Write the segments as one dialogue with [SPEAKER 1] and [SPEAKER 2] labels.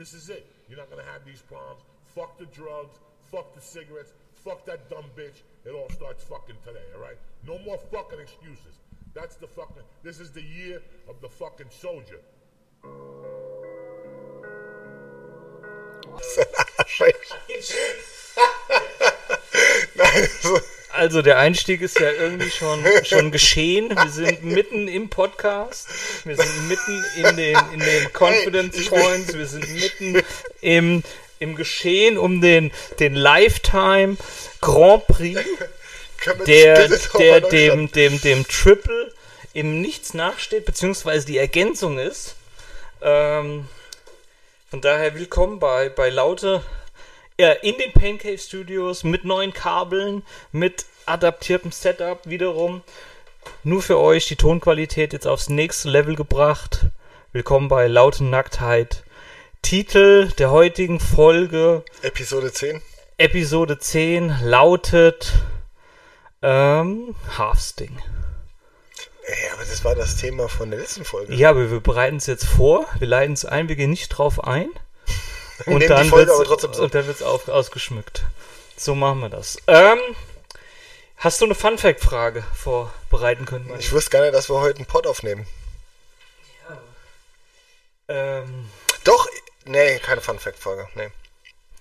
[SPEAKER 1] this is it. You're not gonna have these problems. Fuck the drugs. Fuck the cigarettes. Fuck that dumb bitch. It all starts fucking today, all right? No more fucking excuses. That's the fucking. This is the year of the fucking soldier.
[SPEAKER 2] So-
[SPEAKER 3] Also der Einstieg ist ja irgendwie schon, schon geschehen. Wir sind mitten im Podcast. Wir sind mitten in den, in den Confidence Points. Wir sind mitten im, im Geschehen um den, den Lifetime Grand Prix, der, der dem, dem, dem Triple im Nichts nachsteht, beziehungsweise die Ergänzung ist. Ähm, von daher willkommen bei, bei Laute in den Pancake Studios mit neuen Kabeln, mit adaptiertem Setup wiederum. Nur für euch die Tonqualität jetzt aufs nächste Level gebracht. Willkommen bei Laute Nacktheit. Titel der heutigen Folge,
[SPEAKER 2] Episode 10.
[SPEAKER 3] Episode 10, lautet ähm, Halfsting.
[SPEAKER 2] Ja, aber das war das Thema von der letzten Folge.
[SPEAKER 3] Ja, aber wir bereiten es jetzt vor, wir leiten es ein, wir gehen nicht drauf ein.
[SPEAKER 2] Wir
[SPEAKER 3] Und dann
[SPEAKER 2] Folge
[SPEAKER 3] wird's,
[SPEAKER 2] so.
[SPEAKER 3] und dann wird's auf, ausgeschmückt. So machen wir das. Ähm, hast du eine Fun-Fact-Frage vorbereiten können? Manni?
[SPEAKER 2] Ich wusste gar nicht, dass wir heute einen Pod aufnehmen.
[SPEAKER 3] Ähm,
[SPEAKER 2] Doch, nee, keine Fun-Fact-Folge. Nee.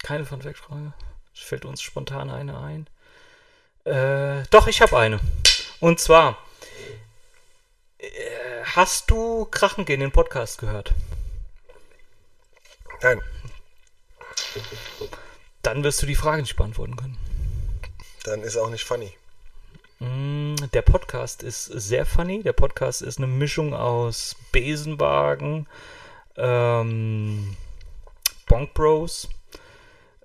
[SPEAKER 3] keine Fun-Fact-Frage. Fällt uns spontan eine ein. Äh, doch, ich habe eine. Und zwar, äh, hast du Krachen gehen, den Podcast gehört?
[SPEAKER 2] Nein,
[SPEAKER 3] Dann wirst du die Frage nicht beantworten können.
[SPEAKER 2] dann ist auch nicht funny.
[SPEAKER 3] Mm, Der Podcast ist sehr funny. Der Podcast ist eine Mischung aus Besenwagen, ähm, Bonk Bros,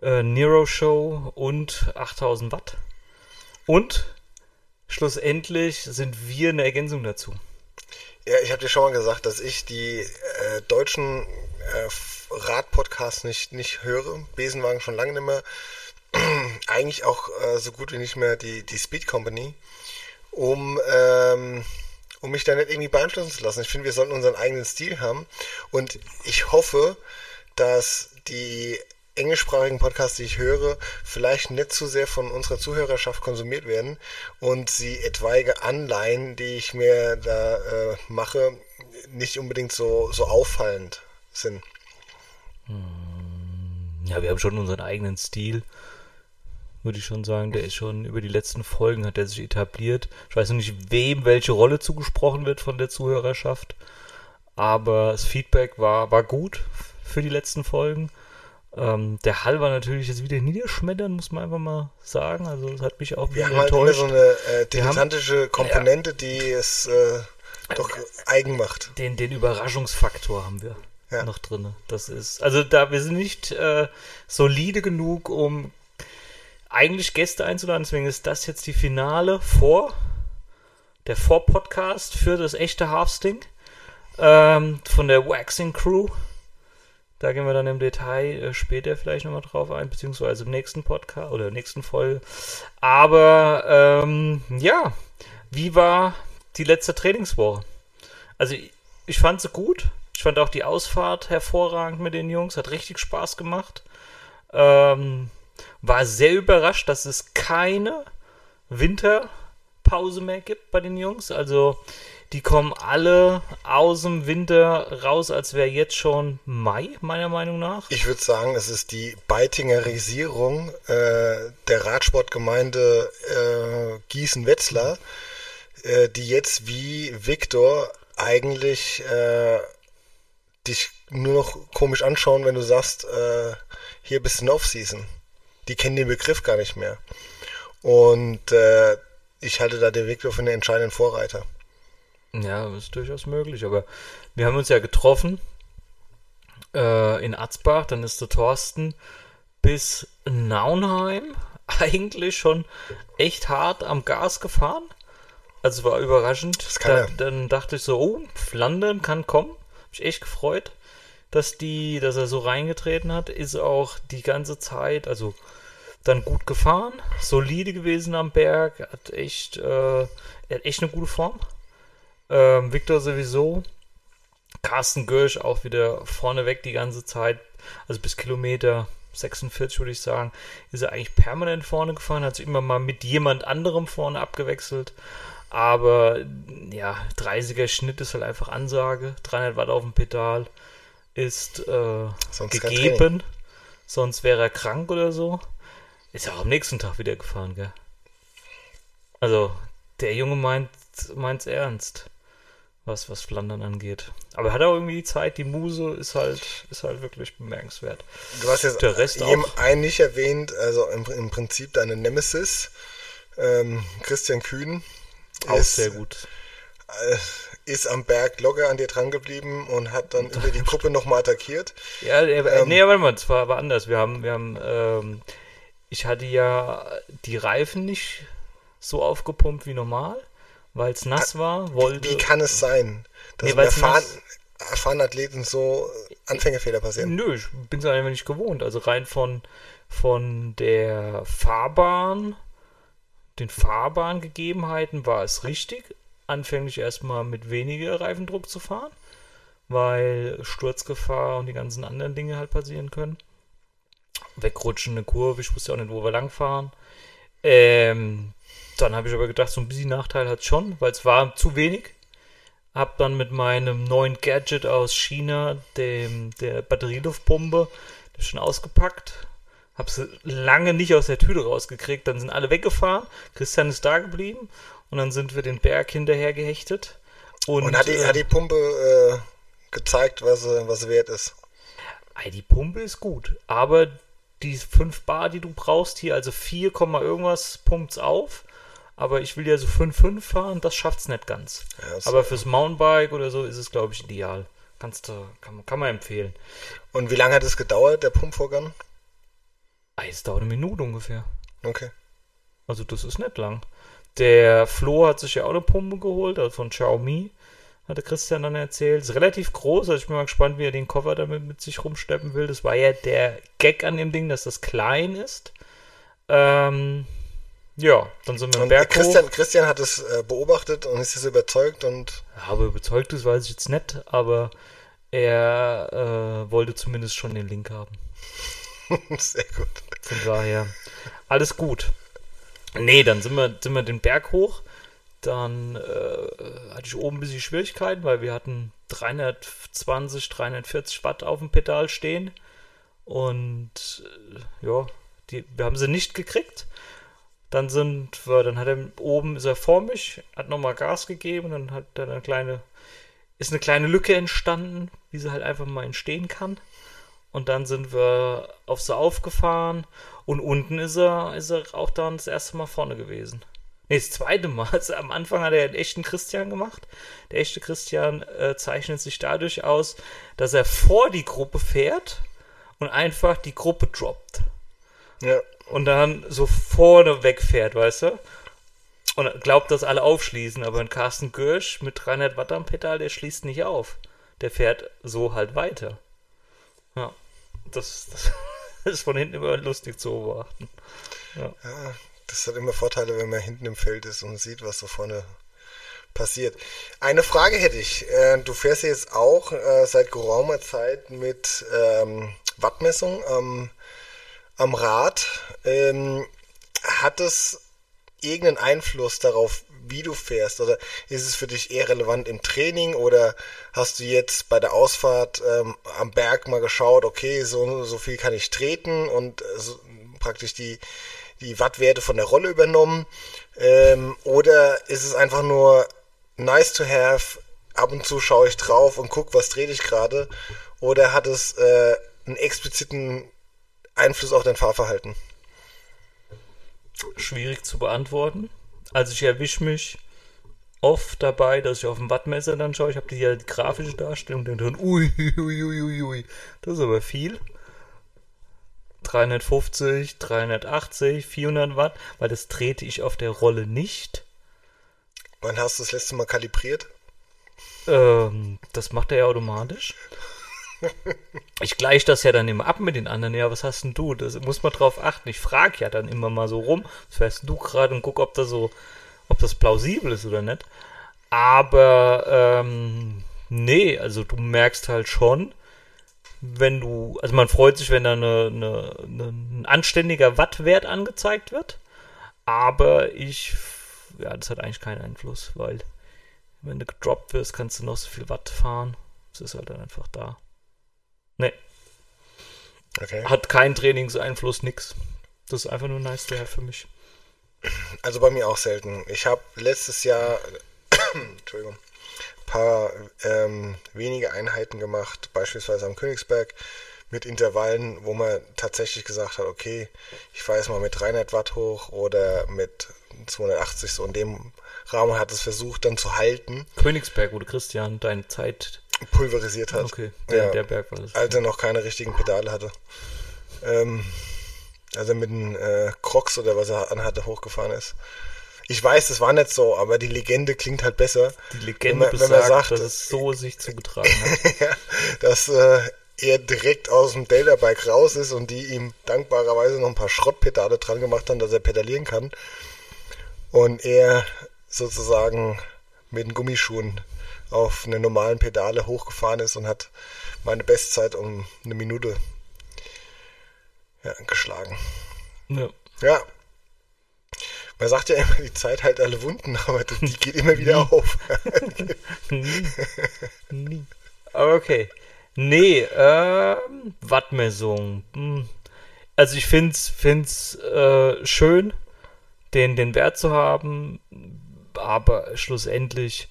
[SPEAKER 3] äh, Nero Show und 8000 Watt. Und schlussendlich sind wir eine Ergänzung dazu.
[SPEAKER 2] Ja, ich habe dir schon mal gesagt, dass ich die äh, deutschen äh, Radpodcasts nicht, nicht höre. Besenwagen schon lange nicht mehr. Eigentlich auch äh, so gut wie nicht mehr die, die Speed Company, um, ähm, um mich da nicht irgendwie beeinflussen zu lassen. Ich finde, wir sollten unseren eigenen Stil haben. Und ich hoffe, dass die englischsprachigen Podcasts, die ich höre, vielleicht nicht zu sehr von unserer Zuhörerschaft konsumiert werden und sie etwaige Anleihen, die ich mir da äh, mache, nicht unbedingt so, so auffallend sind.
[SPEAKER 3] Ja, wir haben schon unseren eigenen Stil. Würde ich schon sagen, der ist schon über die letzten Folgen hat er sich etabliert. Ich weiß noch nicht, wem welche Rolle zugesprochen wird von der Zuhörerschaft. Aber das Feedback war, war gut für die letzten Folgen. Ähm, der Hall war natürlich jetzt wieder niederschmettern, muss man einfach mal sagen. Also es hat mich auch
[SPEAKER 2] Wir
[SPEAKER 3] wieder
[SPEAKER 2] haben halt
[SPEAKER 3] enttäuscht.
[SPEAKER 2] so eine äh,
[SPEAKER 3] Wir
[SPEAKER 2] dilettantische Komponente, die es äh, doch eigen macht.
[SPEAKER 3] den, den Überraschungsfaktor haben wir
[SPEAKER 2] Ja.
[SPEAKER 3] noch drin. Das ist, also da wir sind nicht äh, solide genug, um eigentlich Gäste einzuladen. Deswegen ist das jetzt die Finale vor der Vor-Podcast für das echte Halfsting ähm, von der Waxing Crew. Da gehen wir dann im Detail äh, später vielleicht nochmal drauf ein, beziehungsweise im nächsten Podcast oder nächsten Folge. Aber ähm, ja, wie war die letzte Trainingswoche? Also ich, ich fand sie gut. Fand auch die Ausfahrt hervorragend mit den Jungs. Hat richtig Spaß gemacht. Ähm, war sehr überrascht, dass es keine Winterpause mehr gibt bei den Jungs. Also die kommen alle aus dem Winter raus, als wäre jetzt schon Mai, meiner Meinung nach.
[SPEAKER 2] Ich würde sagen, es ist die Beitingerisierung äh, der Radsportgemeinde äh, Gießen-Wetzlar, äh, die jetzt wie Viktor eigentlich äh, dich nur noch komisch anschauen, wenn du sagst, äh, hier bist du in Off-Season. Die kennen den Begriff gar nicht mehr. Und äh, ich halte da den Viktor für einen entscheidenden Vorreiter.
[SPEAKER 3] Ja, ist durchaus möglich, aber wir haben uns ja getroffen äh, in Atzbach, dann ist der Thorsten bis Naunheim eigentlich schon echt hart am Gas gefahren. Also war überraschend. Da, dann dachte ich so, oh, Flandern kann kommen. Hab ich echt gefreut, dass die, dass er so reingetreten hat. Ist auch die ganze Zeit, also dann gut gefahren, solide gewesen am Berg, hat echt, äh, hat echt eine gute Form. Ähm, Victor sowieso. Carsten Görsch auch wieder vorneweg die ganze Zeit, also bis Kilometer 46 würde ich sagen, ist er eigentlich permanent vorne gefahren, hat sich immer mal mit jemand anderem vorne abgewechselt. Aber ja, 30er Schnitt ist halt einfach Ansage. 300 Watt auf dem Pedal ist äh, gegeben. Sonst wäre er krank oder so. Ist ja auch am nächsten Tag wieder gefahren, gell? Also, der Junge meint meint's ernst, was, was Flandern angeht. Aber er hat auch irgendwie die Zeit, die Muse ist halt, ist halt wirklich bemerkenswert.
[SPEAKER 2] Du hast jetzt
[SPEAKER 3] Der Rest
[SPEAKER 2] jedem
[SPEAKER 3] auch.
[SPEAKER 2] einen nicht erwähnt, also im, im Prinzip deine Nemesis, ähm, Christian Kühn,
[SPEAKER 3] Auch
[SPEAKER 2] ist,
[SPEAKER 3] sehr gut.
[SPEAKER 2] äh, ist am Berg locker an dir dran geblieben und hat dann über die Kuppe nochmal attackiert.
[SPEAKER 3] Ja, er,
[SPEAKER 2] Ähm,
[SPEAKER 3] nee, warte mal, es war, war anders. Wir haben, wir haben, ähm, ich hatte ja die Reifen nicht so aufgepumpt wie normal, weil es nass war, wollte.
[SPEAKER 2] Wie kann es sein, dass
[SPEAKER 3] Nee,
[SPEAKER 2] erfahren, erfahrenen Athleten so Anfängerfehler passieren?
[SPEAKER 3] Nö, ich bin es einfach nicht gewohnt. Also rein von, von der Fahrbahn, den Fahrbahngegebenheiten war es richtig, anfänglich erstmal mit weniger Reifendruck zu fahren, weil Sturzgefahr und die ganzen anderen Dinge halt passieren können. Wegrutschen, eine Kurve, ich wusste auch nicht, wo wir langfahren. Ähm, dann habe ich aber gedacht, so ein bisschen Nachteil hat schon, weil es war zu wenig. Hab dann mit meinem neuen Gadget aus China, dem der Batterieluftpumpe, das schon ausgepackt. Hab sie lange nicht aus der Tüte rausgekriegt. Dann sind alle weggefahren. Christian ist da geblieben. Und dann sind wir den Berg hinterher gehechtet. Und,
[SPEAKER 2] Und hat die,
[SPEAKER 3] äh,
[SPEAKER 2] hat die Pumpe äh, gezeigt, was sie, was wert ist?
[SPEAKER 3] Die Pumpe ist gut, aber die 5 Bar, die du brauchst hier, also 4, Komma irgendwas pumpt's auf. Aber ich will ja so 5,5 fahren, das schafft's nicht ganz.
[SPEAKER 2] Ja,
[SPEAKER 3] aber fürs Mountainbike oder so ist es, glaube ich, ideal. Kannst du, kann, kann man empfehlen.
[SPEAKER 2] Und wie lange hat es gedauert, der Pumpvorgang?
[SPEAKER 3] Es dauert eine Minute ungefähr.
[SPEAKER 2] Okay.
[SPEAKER 3] Also das ist nicht lang. Der Flo hat sich ja auch eine Pumpe geholt, also von Xiaomi, hatte Christian dann erzählt. Ist relativ groß, also ich bin mal gespannt, wie er den Koffer damit mit sich rumschleppen will. Das war ja der Gag an dem Ding, dass das klein ist. Ähm, ja, dann sind wir im Berg
[SPEAKER 2] Christian. Christian hat es äh, beobachtet und ist jetzt überzeugt und
[SPEAKER 3] aber überzeugt ist, weiß ich jetzt nicht, aber er äh, wollte zumindest schon den Link haben.
[SPEAKER 2] sehr gut.
[SPEAKER 3] Von daher, alles gut. Nee, dann sind wir, sind wir den Berg hoch. Dann äh, hatte ich oben ein bisschen Schwierigkeiten, weil wir hatten 320, 340 Watt auf dem Pedal stehen. Und äh, ja, die, wir haben sie nicht gekriegt. Dann sind wir, dann hat er oben ist er vor mich, hat nochmal Gas gegeben, dann hat er eine kleine, ist eine kleine Lücke entstanden, wie sie halt einfach mal entstehen kann. Und dann sind wir auf sie aufgefahren und unten ist er, ist er auch dann das erste Mal vorne gewesen. Nee, das zweite Mal. Also am Anfang hat er einen echten Christian gemacht. Der echte Christian äh, zeichnet sich dadurch aus, dass er vor die Gruppe fährt und einfach die Gruppe droppt.
[SPEAKER 2] Ja.
[SPEAKER 3] Und dann so vorne wegfährt, weißt du? Und glaubt, dass alle aufschließen. Aber ein Carsten Görsch mit 300 Watt am Pedal, der schließt nicht auf. Der fährt so halt weiter. Ja, das, das ist von hinten immer lustig zu beobachten.
[SPEAKER 2] ja, das hat immer Vorteile, wenn man hinten im Feld ist und sieht, was so vorne passiert. Eine Frage hätte ich. Äh, du fährst ja jetzt auch äh, seit geraumer Zeit mit ähm, Wattmessung am, am Rad. Ähm, hat es irgendeinen Einfluss darauf, wie du fährst? Oder ist es für dich eher relevant im Training? Oder hast du jetzt bei der Ausfahrt ähm, am Berg mal geschaut, okay, so, so viel kann ich treten und äh, so, praktisch die, die Wattwerte von der Rolle übernommen? Ähm, oder ist es einfach nur nice to have? Ab und zu schaue ich drauf und gucke, was trete ich gerade? Oder hat es äh, einen expliziten Einfluss auf dein Fahrverhalten?
[SPEAKER 3] Schwierig zu beantworten. Also ich erwische mich oft dabei, dass ich auf dem Wattmesser dann schaue. Ich habe die grafische Darstellung und dann, ui, ui, ui, ui, ui, das ist aber viel. 350, 380, 400 Watt, weil das trete ich auf der Rolle nicht.
[SPEAKER 2] Wann hast du das letzte Mal kalibriert?
[SPEAKER 3] Ähm, das macht er ja automatisch. Ich gleiche das ja dann immer ab mit den anderen. Ja, was hast denn du? Das muss man drauf achten. Ich frage ja dann immer mal so rum, was fährst du gerade und guck, ob das so, ob das plausibel ist oder nicht. Aber ähm, Nee, also du merkst halt schon, wenn du, also man freut sich, wenn da eine, eine, eine, ein anständiger Wattwert angezeigt wird. Aber ich, ja, das hat eigentlich keinen Einfluss, weil wenn du gedroppt wirst, kannst du noch so viel Watt fahren. Das ist halt dann einfach da. Nee,
[SPEAKER 2] Okay.
[SPEAKER 3] hat keinen Trainingseinfluss, nix. Das ist einfach nur nice to have für mich.
[SPEAKER 2] Also bei mir auch selten. Ich habe letztes Jahr, Entschuldigung, ein paar ähm, wenige Einheiten gemacht, beispielsweise am Königsberg mit Intervallen, wo man tatsächlich gesagt hat, okay, ich fahre jetzt mal mit 300 Watt hoch oder mit 280, so in dem Rahmen hat es versucht dann zu halten,
[SPEAKER 3] Königsberg, wo du Christian deine Zeit.
[SPEAKER 2] Pulverisiert hat.
[SPEAKER 3] Okay, der,
[SPEAKER 2] Ja.
[SPEAKER 3] der Berg war das.
[SPEAKER 2] als er noch keine richtigen Pedale hatte. Ähm, als er mit den äh, Crocs oder was er anhatte hochgefahren ist. Ich weiß, das war nicht so, aber die Legende klingt halt besser.
[SPEAKER 3] Die
[SPEAKER 2] wenn
[SPEAKER 3] Legende
[SPEAKER 2] man, wenn man
[SPEAKER 3] besagt,
[SPEAKER 2] sagt,
[SPEAKER 3] dass es so sich zugetragen hat.
[SPEAKER 2] ja, dass äh, er direkt aus dem Delta-Bike raus ist und die ihm dankbarerweise noch ein paar Schrottpedale dran gemacht haben, dass er pedalieren kann. Und er sozusagen mit den Gummischuhen auf eine normalen Pedale hochgefahren ist und hat meine Bestzeit um eine Minute ja, geschlagen.
[SPEAKER 3] Ja.
[SPEAKER 2] Ja. Man sagt ja immer, die Zeit heilt alle Wunden, aber die geht immer wieder auf.
[SPEAKER 3] Nie. Nie. Aber okay. Nee, ähm, Wattmessung. Hm. Also ich find's, find's äh, schön, den, den Wert zu haben, aber schlussendlich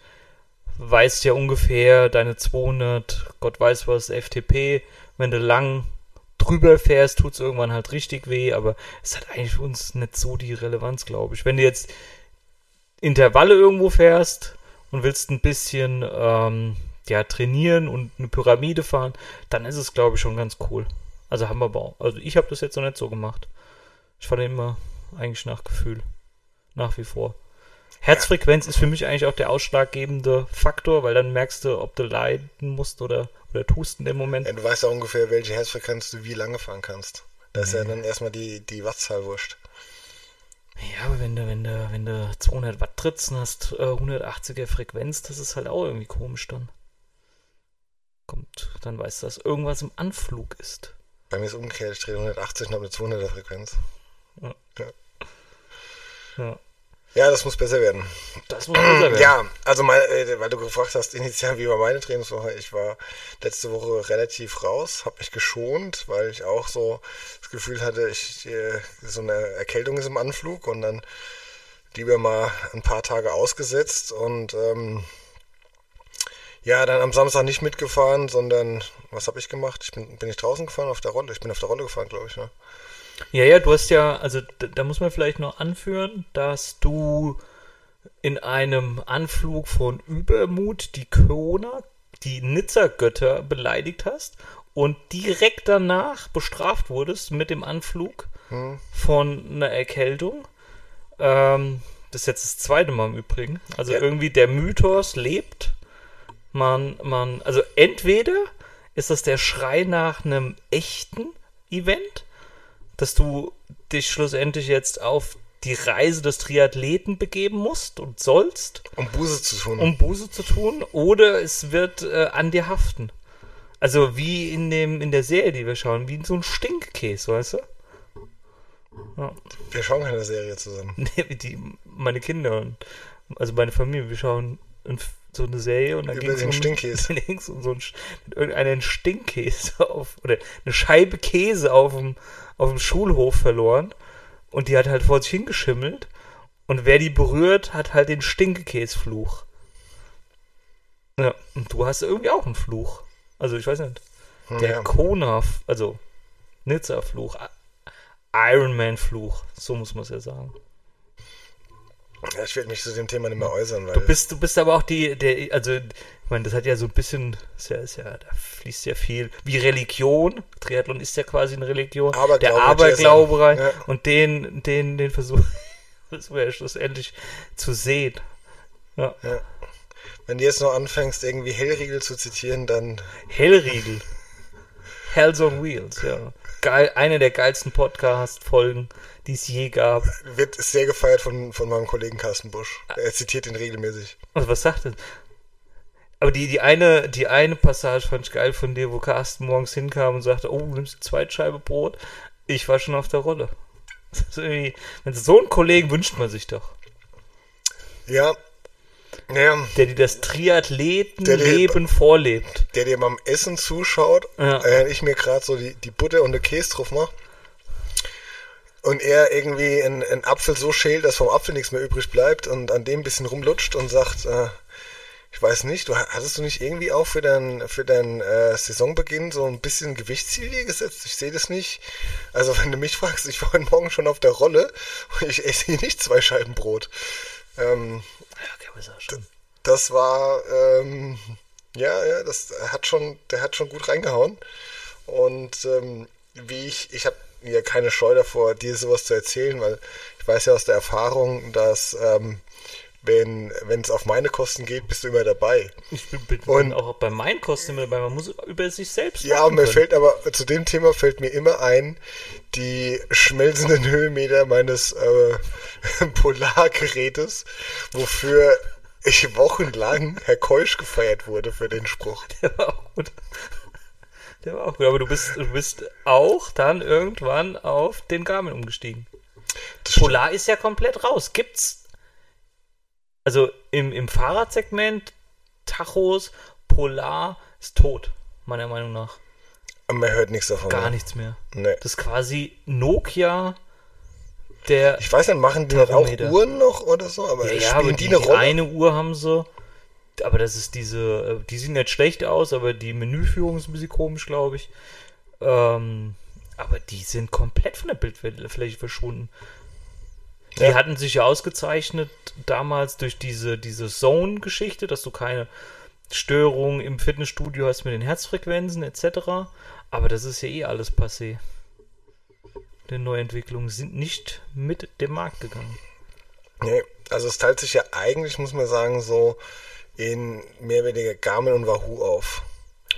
[SPEAKER 3] weißt ja ungefähr deine 200, Gott weiß was, FTP. Wenn du lang drüber fährst, tut's irgendwann halt richtig weh, aber es hat eigentlich für uns nicht so die Relevanz, glaube ich. Wenn du jetzt Intervalle irgendwo fährst und willst ein bisschen ähm, ja, trainieren und eine Pyramide fahren, dann ist es, glaube ich, schon ganz cool. Also haben wir aber auch. Also ich habe das jetzt noch nicht so gemacht. Ich fahre immer eigentlich nach Gefühl. Nach wie vor. Herzfrequenz ist für mich eigentlich auch der ausschlaggebende Faktor, weil dann merkst du, ob du leiden musst oder, oder tust in dem Moment.
[SPEAKER 2] Ja, du weißt ja ungefähr, welche Herzfrequenz du wie lange fahren kannst. Da ist ja dann erstmal die, die Wattzahl wurscht.
[SPEAKER 3] Ja, aber wenn du, wenn du, wenn du 200 Watt trittst und hast äh, 180er Frequenz, das ist halt auch irgendwie komisch dann. Kommt, dann weißt du, dass irgendwas im Anflug ist.
[SPEAKER 2] Bei mir ist umgekehrt, ich drehe 180 und habe eine 200er Frequenz.
[SPEAKER 3] Ja.
[SPEAKER 2] Ja, das muss besser werden.
[SPEAKER 3] Das muss besser werden.
[SPEAKER 2] Ja, also mal, äh, weil du gefragt hast, initial, wie war meine Trainingswoche? Ich war letzte Woche relativ raus, habe mich geschont, weil ich auch so das Gefühl hatte, ich äh, so eine Erkältung ist im Anflug und dann lieber mal ein paar Tage ausgesetzt und ähm, ja, dann am Samstag nicht mitgefahren, sondern was habe ich gemacht? Ich bin, bin ich draußen gefahren auf der Rolle. Ich bin auf der Rolle gefahren, glaube ich. Ne?
[SPEAKER 3] Ja, ja, du hast ja, also da, da muss man vielleicht noch anführen, dass du in einem Anflug von Übermut die Kona, die Nizza-Götter beleidigt hast und direkt danach bestraft wurdest mit dem Anflug von einer Erkältung. Ähm, das ist jetzt das zweite Mal im Übrigen. Also
[SPEAKER 2] Ja.
[SPEAKER 3] irgendwie der Mythos lebt. Man, man, also entweder ist das der Schrei nach einem echten Event, dass du dich schlussendlich jetzt auf die Reise des Triathleten begeben musst und sollst,
[SPEAKER 2] Um Buße zu tun.
[SPEAKER 3] um Buße zu tun, oder es wird äh, an dir haften. Also wie in dem in der Serie, die wir schauen, wie in so ein Stinkkäse, weißt du? Ja.
[SPEAKER 2] Wir schauen keine Serie zusammen.
[SPEAKER 3] Nee, wie die, meine Kinder und also meine Familie, wir schauen ein, so eine Serie und dann ging's
[SPEAKER 2] den
[SPEAKER 3] um,
[SPEAKER 2] Stinkkäse.
[SPEAKER 3] Dann um so Sch- irgendeinen Stinkkäse auf oder eine Scheibe Käse auf dem, auf dem Schulhof verloren und die hat halt vor sich hingeschimmelt und wer die berührt, hat halt den Stinkekäsfluch. Ja, und du hast irgendwie auch einen Fluch. Also ich weiß nicht. Der
[SPEAKER 2] Ja.
[SPEAKER 3] Kona, also Nizza-Fluch, Ironman-Fluch, so muss man es ja sagen.
[SPEAKER 2] Ja, ich werde mich zu dem Thema nicht mehr äußern, weil
[SPEAKER 3] Du bist, du bist aber auch die, der, also, meine, das hat ja so ein bisschen, ist ja, ist ja, da fließt ja viel, wie Religion. Triathlon ist ja quasi eine Religion.
[SPEAKER 2] Aberglaube,
[SPEAKER 3] der Aberglaube rein.
[SPEAKER 2] Ja.
[SPEAKER 3] Und den, den, den Versuch, das wäre schlussendlich zu sehen. Ja.
[SPEAKER 2] wenn du jetzt noch anfängst, irgendwie Hellriegel zu zitieren, dann
[SPEAKER 3] Hellriegel. Hells on Wheels, ja. Geil, eine der geilsten Podcast-Folgen, die es je gab.
[SPEAKER 2] wird sehr gefeiert von, von meinem Kollegen Carsten Busch. Er zitiert ihn regelmäßig.
[SPEAKER 3] Also was sagt er? Aber die, die, eine, die eine Passage fand ich geil von dir, wo Carsten morgens hinkam und sagte, oh, du nimmst die zweite Scheibe Brot. Ich war schon auf der Rolle. Wenn so einen Kollegen wünscht man sich doch.
[SPEAKER 2] Ja. Ja,
[SPEAKER 3] Der dir das Triathletenleben vorlebt.
[SPEAKER 2] der dir beim Essen zuschaut,
[SPEAKER 3] Ja.
[SPEAKER 2] während ich mir gerade so die, die Butter und den Käse drauf mache. Und er irgendwie einen, einen Apfel so schält, dass vom Apfel nichts mehr übrig bleibt und an dem ein bisschen rumlutscht und sagt, äh, ich weiß nicht, du hattest du nicht irgendwie auch für deinen für deinen äh, Saisonbeginn so ein bisschen Gewichtsziel dir gesetzt? Ich sehe das nicht. Also wenn du mich fragst, ich war heute Morgen schon auf der Rolle und ich esse hier nicht zwei Scheiben Brot. Ähm,
[SPEAKER 3] Ja, okay,
[SPEAKER 2] das war ähm, ja, ja, das hat schon, der hat schon gut reingehauen. Und ähm, wie ich, ich habe ja keine Scheu davor, dir sowas zu erzählen, weil ich weiß ja aus der Erfahrung, dass ähm, wenn es auf meine Kosten geht, bist du immer dabei.
[SPEAKER 3] Ich bin, bin,
[SPEAKER 2] Und-
[SPEAKER 3] auch bei meinen Kosten immer dabei. Man muss über sich selbst
[SPEAKER 2] Ja,
[SPEAKER 3] lachen
[SPEAKER 2] mir
[SPEAKER 3] können.
[SPEAKER 2] fällt aber zu dem Thema fällt mir immer ein, die schmelzenden Höhenmeter meines äh, Polargerätes, wofür ich wochenlang Herr Keusch gefeiert wurde für den Spruch.
[SPEAKER 3] Der war auch gut. Der war auch gut. Aber du bist, du bist auch dann irgendwann auf den Garmin umgestiegen. Polar ist ja komplett raus. Gibt's also im, im Fahrradsegment Tachos, Polar ist tot, meiner Meinung nach.
[SPEAKER 2] Aber man hört nichts davon.
[SPEAKER 3] Gar
[SPEAKER 2] ne?
[SPEAKER 3] nichts mehr.
[SPEAKER 2] Nee.
[SPEAKER 3] Das ist quasi Nokia der
[SPEAKER 2] Ich weiß nicht, machen die nicht auch
[SPEAKER 3] Tachometer.
[SPEAKER 2] Uhren noch oder so? Aber
[SPEAKER 3] Ja, ja, aber
[SPEAKER 2] die,
[SPEAKER 3] die,
[SPEAKER 2] eine Rolle?
[SPEAKER 3] eine Uhr haben sie. Aber das ist diese, äh, die sieht nicht schlecht aus, aber die Menüführung ist ein bisschen komisch, glaube ich. Ähm, aber die sind komplett von der Bildfläche verschwunden. Die
[SPEAKER 2] Ja.
[SPEAKER 3] hatten sich ja ausgezeichnet damals durch diese, diese Zone-Geschichte, dass du keine Störung im Fitnessstudio hast mit den Herzfrequenzen etc. Aber das ist ja eh alles passé. Die Neuentwicklungen sind nicht mit dem Markt gegangen.
[SPEAKER 2] Nee, also es teilt sich ja eigentlich, muss man sagen, so in mehr oder weniger Garmin und Wahoo auf.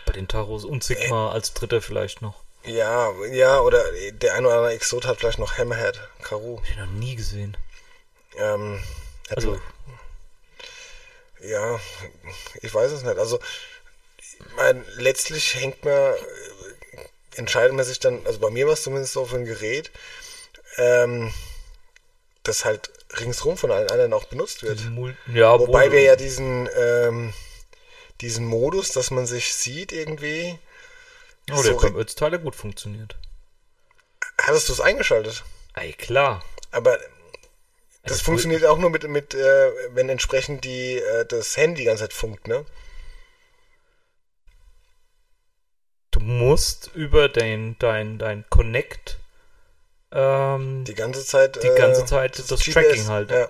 [SPEAKER 3] Bei den Taros und Sigma als dritter vielleicht noch.
[SPEAKER 2] Ja, ja, oder der ein oder andere Exot hat vielleicht noch Hammerhead, Karoo.
[SPEAKER 3] Ich noch nie gesehen.
[SPEAKER 2] Ähm,
[SPEAKER 3] Also,
[SPEAKER 2] Ja, ich weiß es nicht. Also, mein, letztlich hängt man, entscheidet man sich dann, also bei mir war es zumindest so für ein Gerät, ähm, das halt ringsrum von allen anderen auch benutzt wird.
[SPEAKER 3] ja,
[SPEAKER 2] Wobei
[SPEAKER 3] wohl-
[SPEAKER 2] wir ja diesen, ähm, diesen Modus, dass man sich sieht irgendwie,
[SPEAKER 3] Oh, der
[SPEAKER 2] so-
[SPEAKER 3] beim Ötztaler gut funktioniert.
[SPEAKER 2] hattest du es eingeschaltet?
[SPEAKER 3] Ey, klar.
[SPEAKER 2] Aber das
[SPEAKER 3] Also,
[SPEAKER 2] funktioniert auch nur mit, mit äh, wenn entsprechend die, äh, das Handy die ganze Zeit funkt, ne?
[SPEAKER 3] Du musst über dein, dein, dein Connect ähm,
[SPEAKER 2] Die ganze Zeit.
[SPEAKER 3] Die ganze Zeit das Tracking halt.
[SPEAKER 2] Ja.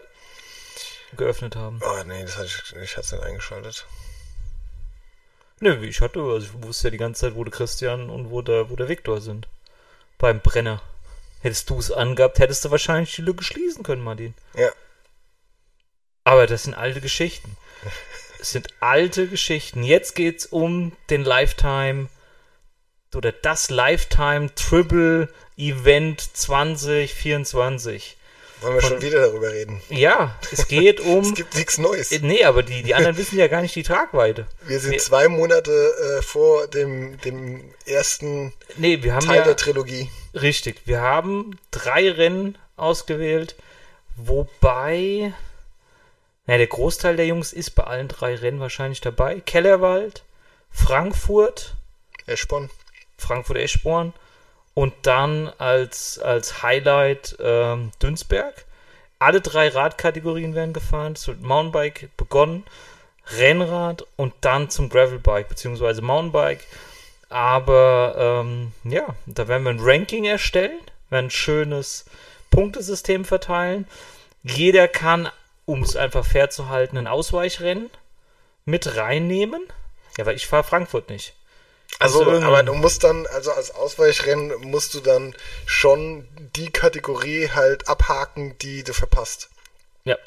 [SPEAKER 3] geöffnet haben.
[SPEAKER 2] Oh nee, das hatte ich, ich hatte es nicht eingeschaltet.
[SPEAKER 3] Nö, wie ich hatte, also ich wusste ja die ganze Zeit, wo der Christian und wo der, wo der Viktor sind. Beim Brenner. Hättest du es angehabt, hättest du wahrscheinlich die Lücke schließen können, Martin.
[SPEAKER 2] Ja.
[SPEAKER 3] Aber das sind alte Geschichten. Es sind alte Geschichten. Jetzt geht's um den Lifetime oder das Lifetime Triple Event 2024.
[SPEAKER 2] Wollen wir
[SPEAKER 3] Von-
[SPEAKER 2] schon wieder darüber reden?
[SPEAKER 3] Ja, es geht
[SPEAKER 2] Es
[SPEAKER 3] um.
[SPEAKER 2] gibt nichts Neues.
[SPEAKER 3] Äh, nee, aber die, die anderen wissen ja gar nicht die Tragweite.
[SPEAKER 2] Wir sind
[SPEAKER 3] nee.
[SPEAKER 2] zwei Monate äh, vor dem, dem ersten
[SPEAKER 3] Nee, wir haben
[SPEAKER 2] Teil
[SPEAKER 3] ja.
[SPEAKER 2] der Trilogie.
[SPEAKER 3] Richtig, wir haben drei Rennen ausgewählt, wobei. Na, der Großteil der Jungs ist bei allen drei Rennen wahrscheinlich dabei. Kellerwald, Frankfurt,
[SPEAKER 2] Eschborn.
[SPEAKER 3] Frankfurt-Eschborn und dann als, als Highlight ähm, Dünsberg. Alle drei Radkategorien werden gefahren. Es wird Mountainbike begonnen, Rennrad und dann zum Gravelbike beziehungsweise Mountainbike. Aber ähm, ja, da werden wir ein Ranking erstellen, werden ein schönes Punktesystem verteilen. Jeder kann, um es einfach fair zu halten, ein Ausweichrennen mit reinnehmen. Ja, weil ich fahre Frankfurt nicht.
[SPEAKER 2] Also,
[SPEAKER 3] Also irgendwann-
[SPEAKER 2] aber du musst dann, also als Ausweichrennen musst du dann schon die Kategorie halt abhaken, die du verpasst.
[SPEAKER 3] Ja,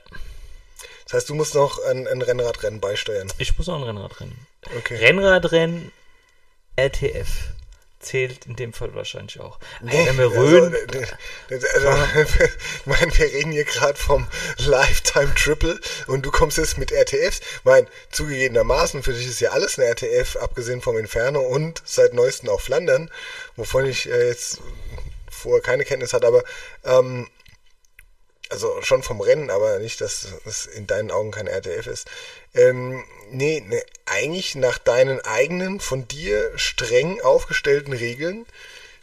[SPEAKER 2] Das heißt, du musst noch ein, ein Rennradrennen beisteuern.
[SPEAKER 3] ich muss auch ein Rennrad rennen.
[SPEAKER 2] Okay.
[SPEAKER 3] Rennradrennen RTF zählt in dem Fall wahrscheinlich auch.
[SPEAKER 2] Nee,
[SPEAKER 3] wenn wir Rhön,
[SPEAKER 2] also, also, also, ich meine, wir reden hier gerade vom Lifetime Triple und du kommst jetzt mit RTFs. Ich meine, zugegebenermaßen, für dich ist ja alles eine RTF, abgesehen vom Inferno und seit neuestem auch Flandern, wovon ich äh, jetzt vorher keine Kenntnis hatte, aber ähm, also schon vom Rennen, aber nicht, dass es in deinen Augen kein RTF ist. Ähm, nee, nee, eigentlich nach deinen eigenen, von dir streng aufgestellten Regeln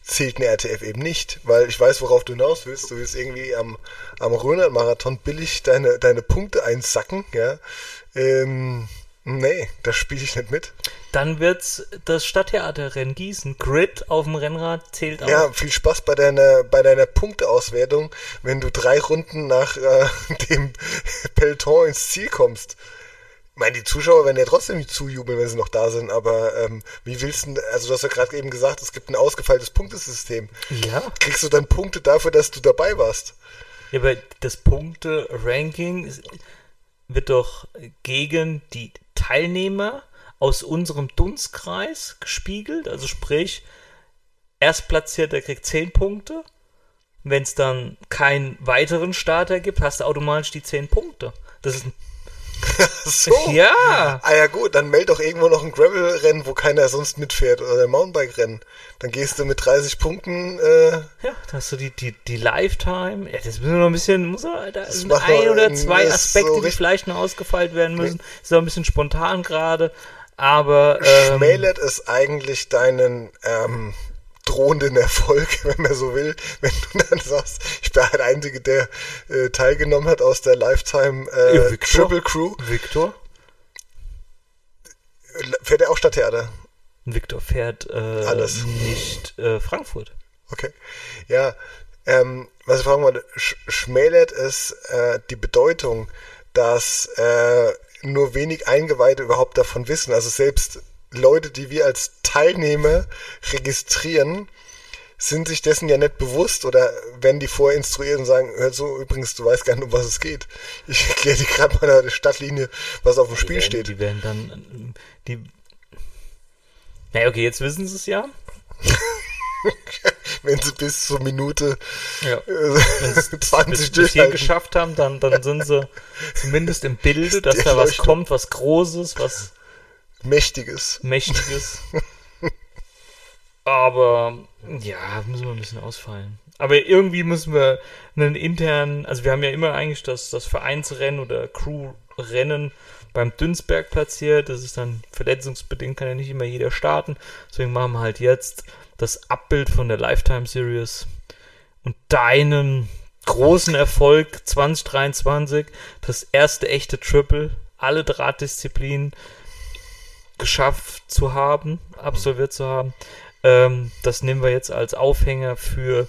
[SPEAKER 2] zählt eine RTF eben nicht, weil ich weiß, worauf du hinaus willst. Du willst irgendwie am, am Rhönland-Marathon billig deine, deine Punkte einsacken, ja. Ähm, nee, das spiele ich nicht mit.
[SPEAKER 3] Dann wird's das Stadttheaterrennen Gießen. Grid auf dem Rennrad zählt auch.
[SPEAKER 2] Ja, viel Spaß bei deiner, bei deiner Punkteauswertung, wenn du drei Runden nach äh, dem Peloton ins Ziel kommst. Ich meine, die Zuschauer werden ja trotzdem nicht zujubeln, wenn sie noch da sind, aber ähm, wie willst du, also du hast ja gerade eben gesagt, es gibt ein ausgefeiltes Punktesystem.
[SPEAKER 3] Ja.
[SPEAKER 2] Kriegst du dann Punkte dafür, dass du dabei warst?
[SPEAKER 3] Ja, aber das Punkte-Ranking wird doch gegen die Teilnehmer aus unserem Dunstkreis gespiegelt. Also sprich, Erstplatzierter kriegt 10 Punkte. Wenn es dann keinen weiteren Starter gibt, hast du automatisch die 10 Punkte. Das ist ein
[SPEAKER 2] so.
[SPEAKER 3] Ja.
[SPEAKER 2] Ah ja gut, dann meld doch irgendwo noch ein Gravel-Rennen, wo keiner sonst mitfährt oder ein Mountainbike-Rennen. Dann gehst du mit 30 Punkten. Äh,
[SPEAKER 3] Ja, da hast du die, die, die Lifetime. Ja, das müssen wir noch ein bisschen, muss er, da sind ein
[SPEAKER 2] noch-
[SPEAKER 3] oder zwei Aspekte,
[SPEAKER 2] so
[SPEAKER 3] die vielleicht noch ausgefeilt werden müssen. Ist auch ein bisschen spontan gerade. Aber ähm,
[SPEAKER 2] schmälert es eigentlich deinen ähm, drohenden Erfolg, wenn man so will, wenn du dann sagst, ich bin der Einzige, der äh, teilgenommen hat aus der Lifetime äh,
[SPEAKER 3] Ja, Victor.
[SPEAKER 2] Triple Crew.
[SPEAKER 3] Victor?
[SPEAKER 2] Fährt er auch Stadttheater?
[SPEAKER 3] Victor fährt äh,
[SPEAKER 2] Alles.
[SPEAKER 3] nicht äh, Frankfurt.
[SPEAKER 2] Okay. Ja, ähm, was ich fragen wollte, sch schmälert es äh, die Bedeutung, dass äh, nur wenig Eingeweihte überhaupt davon wissen? Also selbst Leute, die wir als Teilnehmer registrieren, sind sich dessen ja nicht bewusst oder wenn die vorher instruieren und sagen, hör so, übrigens, du weißt gar nicht, um was es geht. Ich erkläre dir gerade mal eine Stadtlinie, was auf dem Spiel
[SPEAKER 3] die werden,
[SPEAKER 2] steht.
[SPEAKER 3] Die werden dann die. Naja, okay, jetzt wissen sie es ja.
[SPEAKER 2] Wenn sie bis zur Minute
[SPEAKER 3] Ja.
[SPEAKER 2] äh,
[SPEAKER 3] Wenn sie
[SPEAKER 2] 20
[SPEAKER 3] bis, hier geschafft haben, dann, dann sind sie zumindest im Bilde, dass da was kommt, was Großes, was
[SPEAKER 2] Mächtiges.
[SPEAKER 3] Mächtiges. Aber ja, müssen wir ein bisschen ausfallen. Aber irgendwie müssen wir einen internen, also wir haben ja immer eigentlich das, das Vereinsrennen oder Crewrennen beim Dünsberg platziert. Das ist dann verletzungsbedingt, kann ja nicht immer jeder starten. Deswegen machen wir halt jetzt das Abbild von der Lifetime Series und deinen großen Erfolg 2023, das erste echte Triple, alle Drahtdisziplinen geschafft zu haben, absolviert zu haben. Ähm, das nehmen wir jetzt als Aufhänger für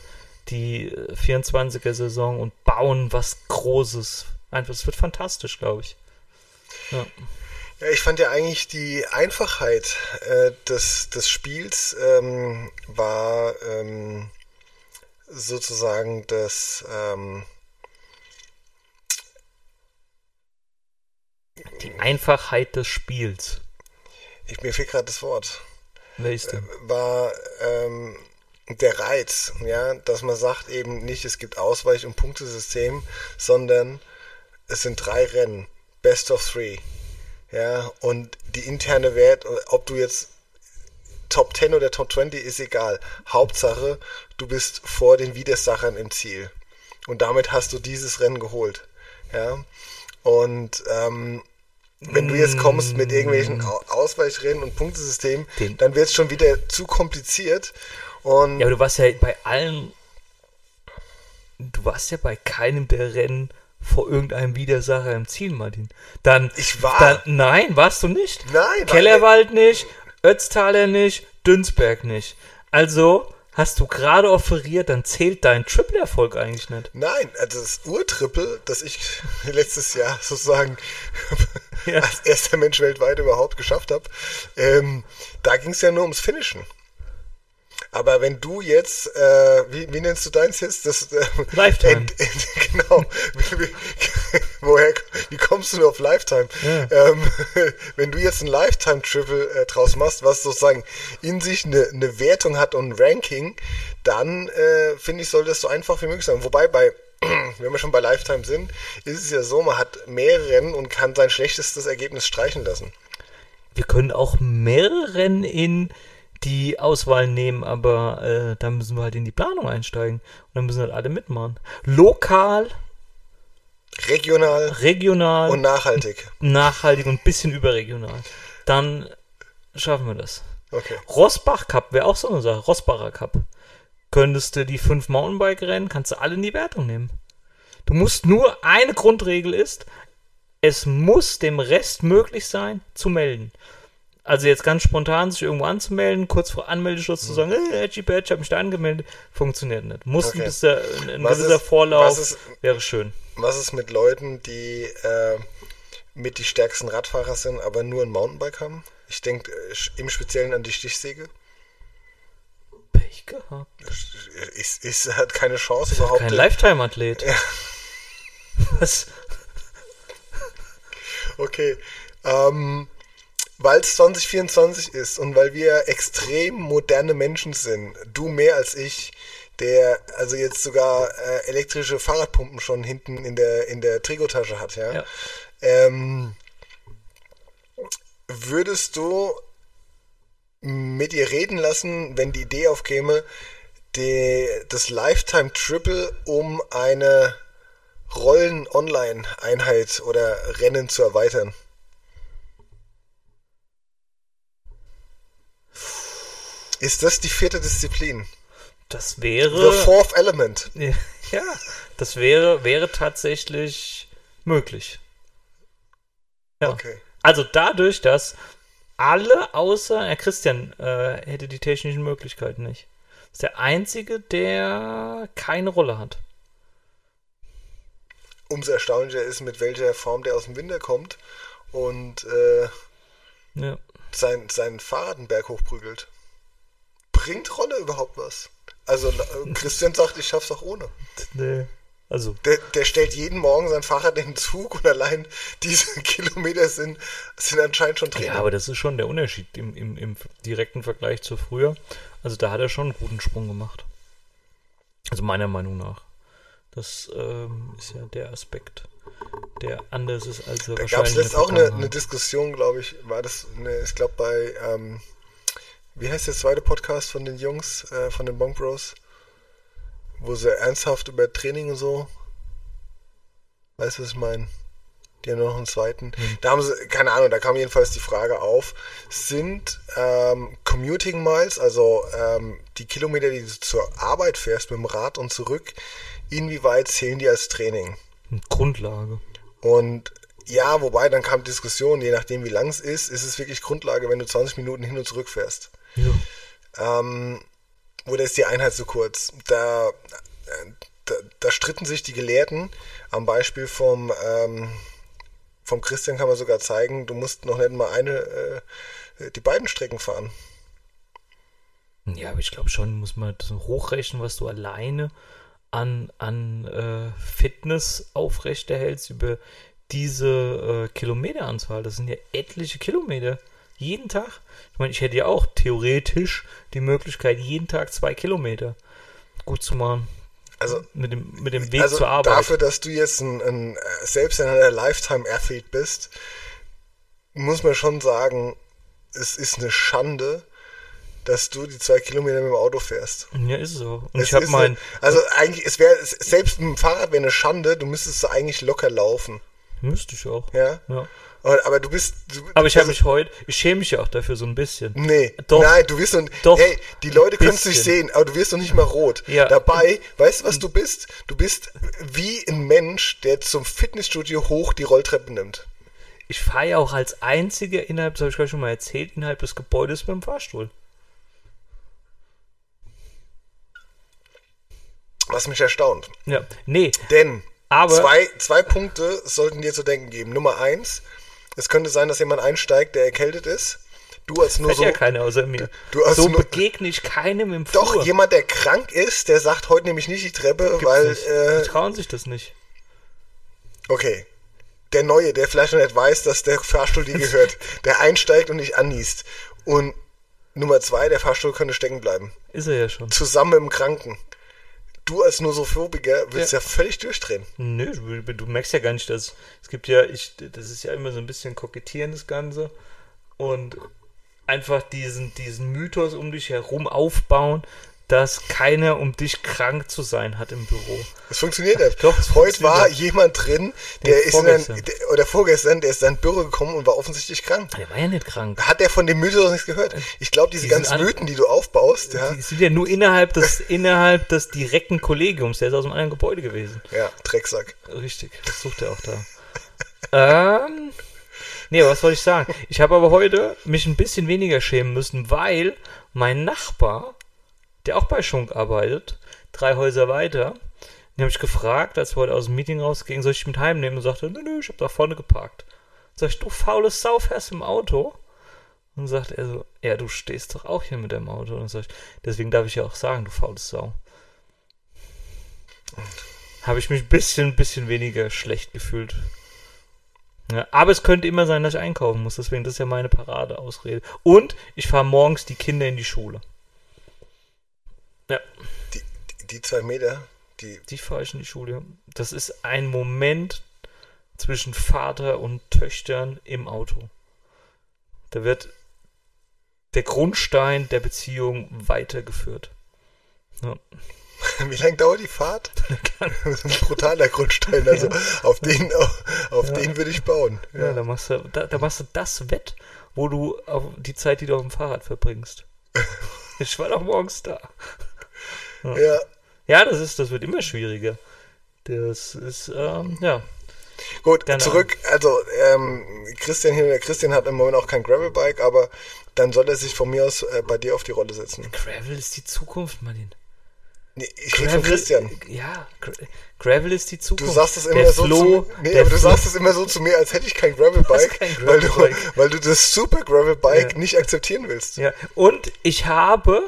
[SPEAKER 3] die äh, 24er Saison und bauen was Großes. Einfach, es wird fantastisch, glaube ich. Ja.
[SPEAKER 2] Ja, ich fand ja eigentlich die Einfachheit äh, des, des Spiels ähm, war ähm, sozusagen das ähm,
[SPEAKER 3] Die Einfachheit des Spiels.
[SPEAKER 2] ich, mir fehlt gerade das Wort.
[SPEAKER 3] Welches denn?
[SPEAKER 2] war ähm, der Reiz, ja, dass man sagt eben nicht, es gibt Ausweich- und Punktesystem, sondern es sind drei Rennen, Best of Three, ja, und die interne Wert, ob du jetzt Top 10 oder Top 20 ist egal. Hauptsache, du bist vor den Widersachern im Ziel. Und damit hast du dieses Rennen geholt. Ja. Und ähm, wenn du jetzt kommst mit irgendwelchen Au- Ausweichrennen und Punktesystemen,
[SPEAKER 3] Den-
[SPEAKER 2] dann wird es schon wieder zu kompliziert. Und
[SPEAKER 3] Ja, aber du warst ja bei allen. Du warst ja bei keinem der Rennen vor irgendeinem Widersacher im Ziel, Martin. Dann.
[SPEAKER 2] Ich war.
[SPEAKER 3] Dann, nein, warst du nicht.
[SPEAKER 2] Nein,
[SPEAKER 3] Kellerwald nicht, Ötztaler nicht, Dünsberg nicht. Also hast du gerade offeriert, dann zählt dein Triple-Erfolg eigentlich nicht.
[SPEAKER 2] Nein, also das Urtriple, das ich letztes Jahr sozusagen
[SPEAKER 3] Ja.
[SPEAKER 2] als erster Mensch weltweit überhaupt geschafft habe, ähm, da ging es ja nur ums Finishen. Aber wenn du jetzt, äh, wie, wie nennst du deins jetzt? Das, äh,
[SPEAKER 3] Lifetime.
[SPEAKER 2] Ent, ent, genau. Wie- wie- Woher, wie kommst du nur auf Lifetime?
[SPEAKER 3] Ja.
[SPEAKER 2] Ähm, wenn du jetzt ein Lifetime-Triple äh, draus machst, was sozusagen in sich eine, eine Wertung hat und ein Ranking, dann äh, finde ich, soll das so einfach wie möglich sein. Wobei bei, wenn wir schon bei Lifetime sind, ist es ja so, man hat mehrere Rennen und kann sein schlechtestes Ergebnis streichen lassen.
[SPEAKER 3] Wir können auch mehrere Rennen in die Auswahl nehmen, aber äh, da müssen wir halt in die Planung einsteigen. Und dann müssen halt alle mitmachen. Lokal,
[SPEAKER 2] Regional
[SPEAKER 3] regional,
[SPEAKER 2] und nachhaltig.
[SPEAKER 3] nachhaltig und ein bisschen überregional. Dann schaffen wir das.
[SPEAKER 2] Okay.
[SPEAKER 3] Rossbach Cup wäre auch so eine Sache. Rossbacher Cup. Könntest du die fünf Mountainbike-Rennen, kannst du alle in die Wertung nehmen. Du musst nur, eine Grundregel ist, es muss dem Rest möglich sein, zu melden. Also jetzt ganz spontan sich irgendwo anzumelden, kurz vor Anmeldeschluss zu sagen, hey, Edgy Badge, ich habe mich da angemeldet, funktioniert nicht. Muss
[SPEAKER 2] Okay.
[SPEAKER 3] ein bisschen ein, ein gewisser
[SPEAKER 2] ist-
[SPEAKER 3] Vorlauf,
[SPEAKER 2] ist-
[SPEAKER 3] wäre schön.
[SPEAKER 2] Was ist mit Leuten, die äh, mit die stärksten Radfahrer sind, aber nur ein Mountainbike haben? Ich denke äh, im Speziellen an die Stichsäge.
[SPEAKER 3] Pech gehabt.
[SPEAKER 2] Ist, ist, hat keine Chance überhaupt.
[SPEAKER 3] Kein Lifetime-Athlet. Was?
[SPEAKER 2] Okay. Ähm, weil es 2024 ist und weil wir extrem moderne Menschen sind, du mehr als ich, der also jetzt sogar äh, elektrische Fahrradpumpen schon hinten in der in der Trikotasche hat, ja.
[SPEAKER 3] Ja.
[SPEAKER 2] Ähm, würdest du mit ihr reden lassen, wenn die Idee aufkäme, die, das Lifetime Triple um eine Rollen-Online-Einheit oder Rennen zu erweitern? Ist das die vierte Disziplin?
[SPEAKER 3] Das
[SPEAKER 2] The
[SPEAKER 3] wäre.
[SPEAKER 2] fourth element.
[SPEAKER 3] Ja, das wäre, wäre tatsächlich möglich. Ja.
[SPEAKER 2] Okay.
[SPEAKER 3] Also dadurch, dass alle außer Herr Christian äh, hätte die technischen Möglichkeiten nicht. Ist der einzige, der keine Rolle hat.
[SPEAKER 2] Umso erstaunlicher ist, mit welcher Form der aus dem Winter kommt und äh,
[SPEAKER 3] Ja.
[SPEAKER 2] sein, sein Fahrrad einen Berg hochprügelt. Bringt Rolle überhaupt was? Also Christian sagt, ich schaff's auch ohne.
[SPEAKER 3] Nee. Also,
[SPEAKER 2] Der, der stellt jeden Morgen sein Fahrrad in den Zug und allein diese Kilometer sind, sind anscheinend schon drin.
[SPEAKER 3] ja, aber das ist schon der Unterschied im, im, im direkten Vergleich zu früher. Also da hat er schon einen guten Sprung gemacht. Also meiner Meinung nach. Das ähm, ist ja der Aspekt, der anders ist, als er
[SPEAKER 2] Da gab es
[SPEAKER 3] der
[SPEAKER 2] auch eine, eine Diskussion, glaube ich, war das, eine, ich glaube bei, ähm, wie heißt der zweite Podcast von den Jungs, äh, von den Bonk Bros, wo sie ernsthaft über Training und so, weißt du, was ich meine? Die haben noch einen zweiten.
[SPEAKER 3] Hm.
[SPEAKER 2] Da haben sie, keine Ahnung, da kam jedenfalls die Frage auf, sind ähm, Commuting Miles, also ähm, die Kilometer, die du zur Arbeit fährst mit dem Rad und zurück, inwieweit zählen die als Training?
[SPEAKER 3] Grundlage.
[SPEAKER 2] Und ja, wobei dann kam Diskussion, je nachdem wie lang es ist, ist es wirklich Grundlage, wenn du 20 Minuten hin und zurück fährst. Ähm, oder ist die Einheit zu kurz? Da, äh, da, da stritten sich die Gelehrten. Am Beispiel vom, ähm, vom Christian kann man sogar zeigen, du musst noch nicht mal eine, äh, die beiden Strecken fahren.
[SPEAKER 3] Ja, aber ich glaube schon, muss man das hochrechnen, was du alleine an, an äh, Fitness aufrechterhältst über diese äh, Kilometeranzahl. Das sind ja etliche Kilometer. Jeden Tag. Ich meine, ich hätte ja auch theoretisch die Möglichkeit, jeden Tag zwei Kilometer gut zu machen.
[SPEAKER 2] Also
[SPEAKER 3] Mit dem, mit dem Weg
[SPEAKER 2] also
[SPEAKER 3] zur Arbeit.
[SPEAKER 2] dafür, dass du jetzt ein, ein selbsternannter Lifetime-Athlete bist, muss man schon sagen, es ist eine Schande, dass du die zwei Kilometer mit dem Auto fährst.
[SPEAKER 3] ja, ist es so. Und
[SPEAKER 2] Es
[SPEAKER 3] ich habe mein.
[SPEAKER 2] eine, also eigentlich, es wäre selbst mit dem Fahrrad wäre eine Schande. Du müsstest eigentlich locker laufen,
[SPEAKER 3] Müsste ich auch.
[SPEAKER 2] ja.
[SPEAKER 3] ja.
[SPEAKER 2] Und, aber du bist. Du,
[SPEAKER 3] Aber ich habe mich heute. Ich schäme mich ja auch dafür so ein bisschen.
[SPEAKER 2] Nee,
[SPEAKER 3] Doch.
[SPEAKER 2] nein, du wirst doch,
[SPEAKER 3] Doch.
[SPEAKER 2] hey, die Leute können es nicht sehen, aber du wirst doch nicht mal rot.
[SPEAKER 3] Ja.
[SPEAKER 2] Dabei, weißt du, was du bist? Du bist wie ein Mensch, der zum Fitnessstudio hoch die Rolltreppe nimmt.
[SPEAKER 3] Ich fahre ja auch als einziger innerhalb, das habe ich ich schon mal erzählt, innerhalb des Gebäudes mit dem Fahrstuhl.
[SPEAKER 2] Was mich erstaunt.
[SPEAKER 3] Ja, nee,
[SPEAKER 2] Denn
[SPEAKER 3] Aber-
[SPEAKER 2] zwei, zwei Punkte sollten dir zu denken geben. Nummer eins, es könnte sein, dass jemand einsteigt, der erkältet ist. Du als nur so.
[SPEAKER 3] ja keiner außer mir.
[SPEAKER 2] du hast
[SPEAKER 3] so
[SPEAKER 2] nur-
[SPEAKER 3] begegne ich keinem im
[SPEAKER 2] Doch,
[SPEAKER 3] Flur.
[SPEAKER 2] jemand, der krank ist, der sagt heute nämlich nicht die Treppe,
[SPEAKER 3] Gibt's
[SPEAKER 2] weil,
[SPEAKER 3] nicht.
[SPEAKER 2] äh,
[SPEAKER 3] Die trauen sich das nicht.
[SPEAKER 2] okay. Der Neue, der vielleicht noch nicht weiß, dass der Fahrstuhl dir gehört, der einsteigt und dich anniest. Und Nummer zwei, der Fahrstuhl könnte stecken bleiben.
[SPEAKER 3] Ist er ja schon.
[SPEAKER 2] Zusammen mit dem Kranken. Du als Nosophobiker willst ja, völlig durchdrehen.
[SPEAKER 3] Nö, du, du merkst ja gar nicht, dass es gibt ja, ich, das ist ja immer so ein bisschen kokettieren, das Ganze. Und einfach diesen, diesen Mythos um dich herum aufbauen, dass keiner um dich krank zu sein hat im Büro.
[SPEAKER 2] Das funktioniert nicht.
[SPEAKER 3] Doch, es
[SPEAKER 2] Heute war
[SPEAKER 3] funktioniert.
[SPEAKER 2] jemand drin, der
[SPEAKER 3] Nee,
[SPEAKER 2] ist
[SPEAKER 3] vorgestern.
[SPEAKER 2] der, oder vorgestern, der ist in sein Büro gekommen und war offensichtlich krank.
[SPEAKER 3] Der war ja nicht krank.
[SPEAKER 2] Hat der von dem Mythos nichts gehört? Ich glaube, diese
[SPEAKER 3] Die
[SPEAKER 2] ganzen Mythen, die du aufbaust, ja,
[SPEAKER 3] Die sind ja nur innerhalb des, innerhalb des direkten Kollegiums. Der ist aus einem anderen Gebäude gewesen.
[SPEAKER 2] ja, Drecksack.
[SPEAKER 3] Richtig, das sucht er auch da. ähm, nee, was wollte ich sagen? Ich habe aber heute mich ein bisschen weniger schämen müssen, weil mein Nachbar, der auch bei Schunk arbeitet, drei Häuser weiter, den habe ich gefragt, als wir heute aus dem Meeting rausgingen, soll ich mit heimnehmen? Und sagte, nö, nö, ich habe da vorne geparkt. Sag ich, du faules Sau, fährst im Auto? Und sagt er so, ja, du stehst doch auch hier mit deinem Auto. Und sag ich, deswegen darf ich ja auch sagen, du faules Sau. Habe ich mich ein bisschen, bisschen weniger schlecht gefühlt. Ja, aber es könnte immer sein, dass ich einkaufen muss. Deswegen, das ist ja meine Paradeausrede. Und ich fahre morgens die Kinder in die Schule. Ja,
[SPEAKER 2] Die, die, zwei Meter, die,
[SPEAKER 3] die fahre ich in die Schule. Das ist ein Moment zwischen Vater und Töchtern im Auto. Da wird der Grundstein der Beziehung weitergeführt. Ja.
[SPEAKER 2] wie lange dauert die Fahrt? Das ist ein brutaler Grundstein, also auf den, auf, auf den würde ich bauen.
[SPEAKER 3] Ja, da machst du, da, da machst du das Wett, wo du die Zeit, die du auf dem Fahrrad verbringst. Ich war doch morgens da.
[SPEAKER 2] Ja,
[SPEAKER 3] Ja, das ist, das wird immer schwieriger. Das ist, ähm, ja.
[SPEAKER 2] gut,
[SPEAKER 3] Genau.
[SPEAKER 2] zurück, also ähm, Christian hier, der Christian hat im Moment auch kein Gravelbike, aber dann soll er sich von mir aus äh, bei dir auf die Rolle setzen.
[SPEAKER 3] Gravel ist die Zukunft, Martin.
[SPEAKER 2] Nee, ich rede von Christian.
[SPEAKER 3] Ja, Gra Gravel ist die
[SPEAKER 2] Du
[SPEAKER 3] Zukunft.
[SPEAKER 2] sagst es immer
[SPEAKER 3] der
[SPEAKER 2] so
[SPEAKER 3] Flo,
[SPEAKER 2] zu mir. Nee,
[SPEAKER 3] der
[SPEAKER 2] aber du
[SPEAKER 3] Flo-
[SPEAKER 2] sagst es immer so zu mir, als hätte ich kein Gravelbike,
[SPEAKER 3] kein
[SPEAKER 2] weil, du, weil du das Super Gravelbike
[SPEAKER 3] Ja.
[SPEAKER 2] nicht akzeptieren willst.
[SPEAKER 3] Ja, und ich habe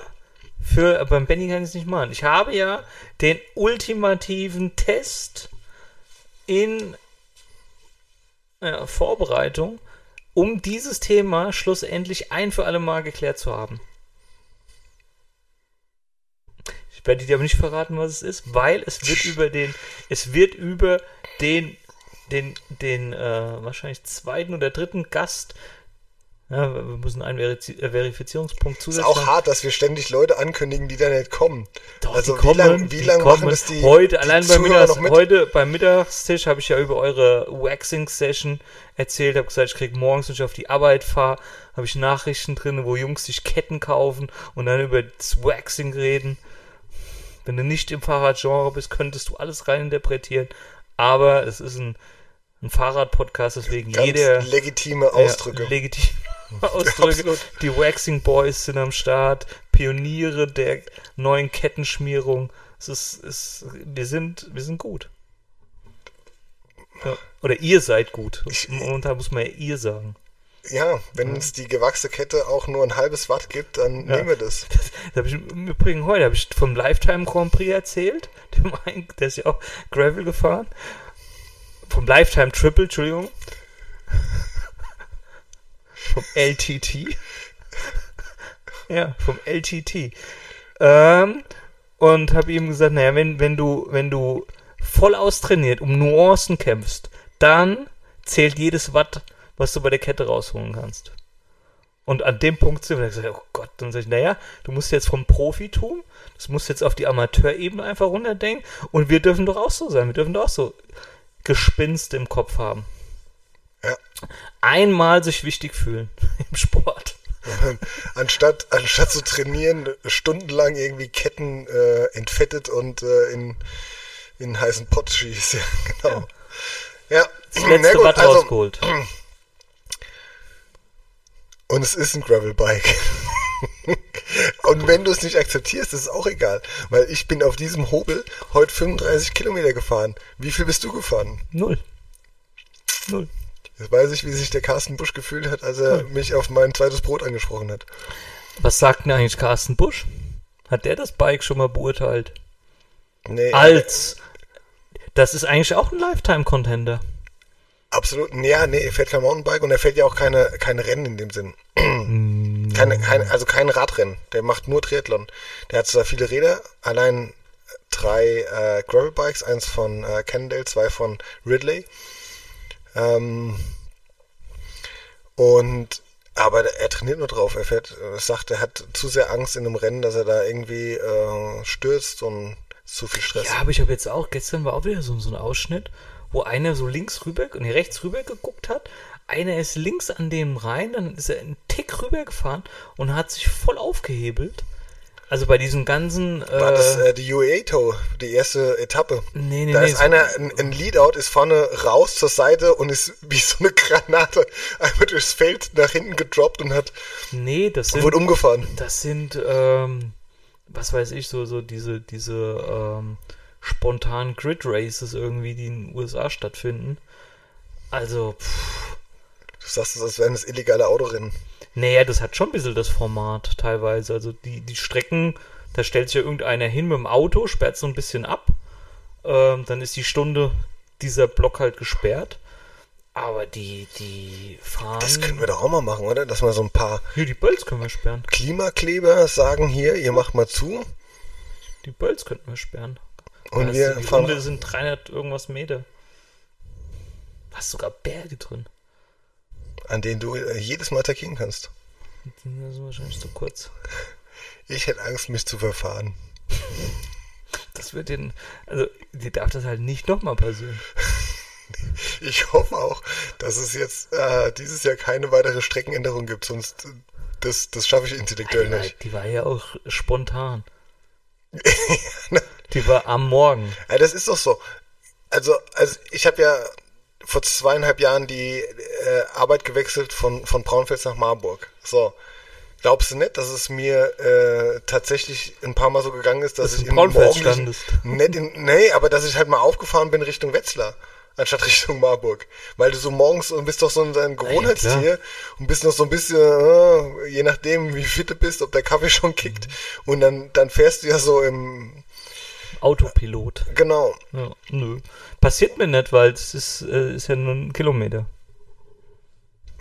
[SPEAKER 3] für, beim Benny kann ich es nicht machen. Ich habe ja den ultimativen Test in ja, Vorbereitung, um dieses Thema schlussendlich ein für alle Mal geklärt zu haben. Ich werde dir aber nicht verraten, was es ist, weil es wird über den, es wird über den, den, den äh, wahrscheinlich zweiten oder dritten Gast ja, wir müssen einen Verizi äh, Verifizierungspunkt
[SPEAKER 2] Ist
[SPEAKER 3] zusätzlich
[SPEAKER 2] auch
[SPEAKER 3] machen.
[SPEAKER 2] hart, dass wir ständig Leute ankündigen, die da nicht kommen.
[SPEAKER 3] Doch,
[SPEAKER 2] also
[SPEAKER 3] die
[SPEAKER 2] wie lange wie lang
[SPEAKER 3] kommen.
[SPEAKER 2] machen das die,
[SPEAKER 3] heute,
[SPEAKER 2] die
[SPEAKER 3] allein beim Mittags,
[SPEAKER 2] mit?
[SPEAKER 3] heute beim Mittagstisch habe ich ja über eure Waxing-Session erzählt, habe gesagt, ich krieg morgens, wenn ich auf die Arbeit fahre, habe ich Nachrichten drin, wo Jungs sich Ketten kaufen und dann über das Waxing reden. Wenn du nicht im Fahrradgenre bist, könntest du alles reininterpretieren, aber es ist ein, ein Fahrrad-Podcast, deswegen
[SPEAKER 2] Ganz
[SPEAKER 3] jeder
[SPEAKER 2] legitime Ausdrücke.
[SPEAKER 3] ja, legitime Ausdrücke.
[SPEAKER 2] Absolut.
[SPEAKER 3] Die Waxing Boys sind am Start, Pioniere der neuen Kettenschmierung. Es ist, es, wir sind, wir sind gut. Ja. Oder ihr seid gut. Momentan muss man ja ihr sagen.
[SPEAKER 2] ja, wenn uns die gewachsene Kette auch nur ein halbes Watt gibt, dann
[SPEAKER 3] Ja.
[SPEAKER 2] nehmen wir das.
[SPEAKER 3] Da habe ich im Übrigen heute habe ich vom Lifetime Grand Prix erzählt. Dem einen, der ist ja auch Gravel gefahren. Vom Lifetime Triple, Entschuldigung. Vom LTT. Ja, vom LTT. Ähm, und habe ihm gesagt, naja, wenn, wenn du, wenn du voll austrainiert um Nuancen kämpfst, dann zählt jedes Watt, was du bei der Kette rausholen kannst. Und an dem Punkt sind wir, gesagt, oh Gott, dann sag ich, naja, du musst jetzt vom Profitum, das musst jetzt auf die Amateurebene einfach runterdenken und wir dürfen doch auch so sein, wir dürfen doch auch so Gespinst im Kopf haben.
[SPEAKER 2] Ja.
[SPEAKER 3] Einmal sich wichtig fühlen im Sport.
[SPEAKER 2] anstatt, anstatt zu trainieren, stundenlang irgendwie Ketten äh, entfettet und äh, in, in heißen Pott schießt. Ja, genau. Ja,
[SPEAKER 3] Das letzte Watt
[SPEAKER 2] also,
[SPEAKER 3] rausgeholt.
[SPEAKER 2] und es ist ein Gravelbike. und wenn du es nicht akzeptierst, ist es auch egal. Weil ich bin auf diesem Hobel heute 35 Kilometer gefahren. Wie viel bist du gefahren?
[SPEAKER 3] Null. Null.
[SPEAKER 2] Jetzt weiß ich, wie sich der Carsten Busch gefühlt hat, als er mich auf mein zweites Brot angesprochen hat.
[SPEAKER 3] Was sagt denn eigentlich Carsten Busch? Hat der das Bike schon mal beurteilt?
[SPEAKER 2] Nee,
[SPEAKER 3] Als. Das ist eigentlich auch ein Lifetime-Contender.
[SPEAKER 2] Absolut. Ja, nee, er fährt kein Mountainbike und er fährt ja auch keine, keine Rennen in dem Sinn. keine, keine, also kein Radrennen. Der macht nur Triathlon. Der hat zwar viele Räder, allein drei äh, Gravelbikes, eins von äh, Cannondale, zwei von Ridley. Ähm, und aber er trainiert nur drauf. Er fährt, sagt, er hat zu sehr Angst in einem Rennen, dass er da irgendwie äh, stürzt und zu viel Stress.
[SPEAKER 3] Ja, aber ich habe jetzt auch, gestern war auch wieder so, so ein Ausschnitt, wo einer so links rüber, nee, rechts rüber geguckt hat. Einer ist links an dem rein, dann ist er einen Tick rüber gefahren und hat sich voll aufgehebelt. Also bei diesem ganzen. Äh,
[SPEAKER 2] War das äh, die UAE-Tow, die erste Etappe?
[SPEAKER 3] Nee, nee,
[SPEAKER 2] da
[SPEAKER 3] nee,
[SPEAKER 2] ist
[SPEAKER 3] so-
[SPEAKER 2] einer, ein, ein Leadout ist vorne raus zur Seite und ist wie so eine Granate einmal durchs Feld nach hinten gedroppt und hat
[SPEAKER 3] nee, das sind.
[SPEAKER 2] wurde umgefahren.
[SPEAKER 3] Das sind, ähm, was weiß ich, so, so diese, diese ähm, spontanen Grid Races irgendwie, die in den USA stattfinden. Also, pff,
[SPEAKER 2] Du sagst es, als wären es illegale Autorennen.
[SPEAKER 3] naja, das hat schon ein bisschen das Format teilweise. Also die, die Strecken, da stellt sich ja irgendeiner hin mit dem Auto, sperrt so ein bisschen ab. Ähm, dann ist die Stunde dieser Block halt gesperrt. Aber die, die fahren.
[SPEAKER 2] Das können wir doch auch mal machen, oder? Dass wir so ein paar
[SPEAKER 3] ja, die Bölls können wir sperren.
[SPEAKER 2] Klimakleber sagen, hier, ihr macht mal zu.
[SPEAKER 3] Die Bölls könnten wir sperren.
[SPEAKER 2] Und
[SPEAKER 3] Weißt
[SPEAKER 2] wir
[SPEAKER 3] die
[SPEAKER 2] fahren-
[SPEAKER 3] Runde sind 300 irgendwas Meter. Hast sogar Berge drin.
[SPEAKER 2] An denen du äh, jedes Mal attackieren kannst.
[SPEAKER 3] Die sind wahrscheinlich zu kurz.
[SPEAKER 2] Ich hätte Angst, mich zu verfahren.
[SPEAKER 3] Das wird den, also, dir darf das halt nicht nochmal passieren.
[SPEAKER 2] Ich hoffe auch, dass es jetzt äh, dieses Jahr keine weitere Streckenänderung gibt, sonst äh, das, das schaffe ich intellektuell
[SPEAKER 3] Die war,
[SPEAKER 2] nicht.
[SPEAKER 3] die war ja auch spontan. Die war am Morgen.
[SPEAKER 2] Ja, das ist doch so. Also, also ich habe ja vor zweieinhalb Jahren die äh, Arbeit gewechselt von, von Braunfels nach Marburg. So. Glaubst du nicht, dass es mir äh, tatsächlich ein paar Mal so gegangen ist, dass
[SPEAKER 3] Dass
[SPEAKER 2] ich in
[SPEAKER 3] Braunfels standest.
[SPEAKER 2] Nicht in, nee, aber dass ich halt mal aufgefahren bin Richtung Wetzlar, anstatt Richtung Marburg. Weil du so morgens und bist doch so ein Gewohnheitstier und bist noch so ein bisschen, äh, je nachdem wie fit du bist, ob der Kaffee schon kickt.
[SPEAKER 3] Mhm.
[SPEAKER 2] Und dann, dann fährst du ja so im,
[SPEAKER 3] Autopilot.
[SPEAKER 2] genau,
[SPEAKER 3] Ja, nö. Passiert mir nicht, weil es ist, äh, ist ja nur ein Kilometer.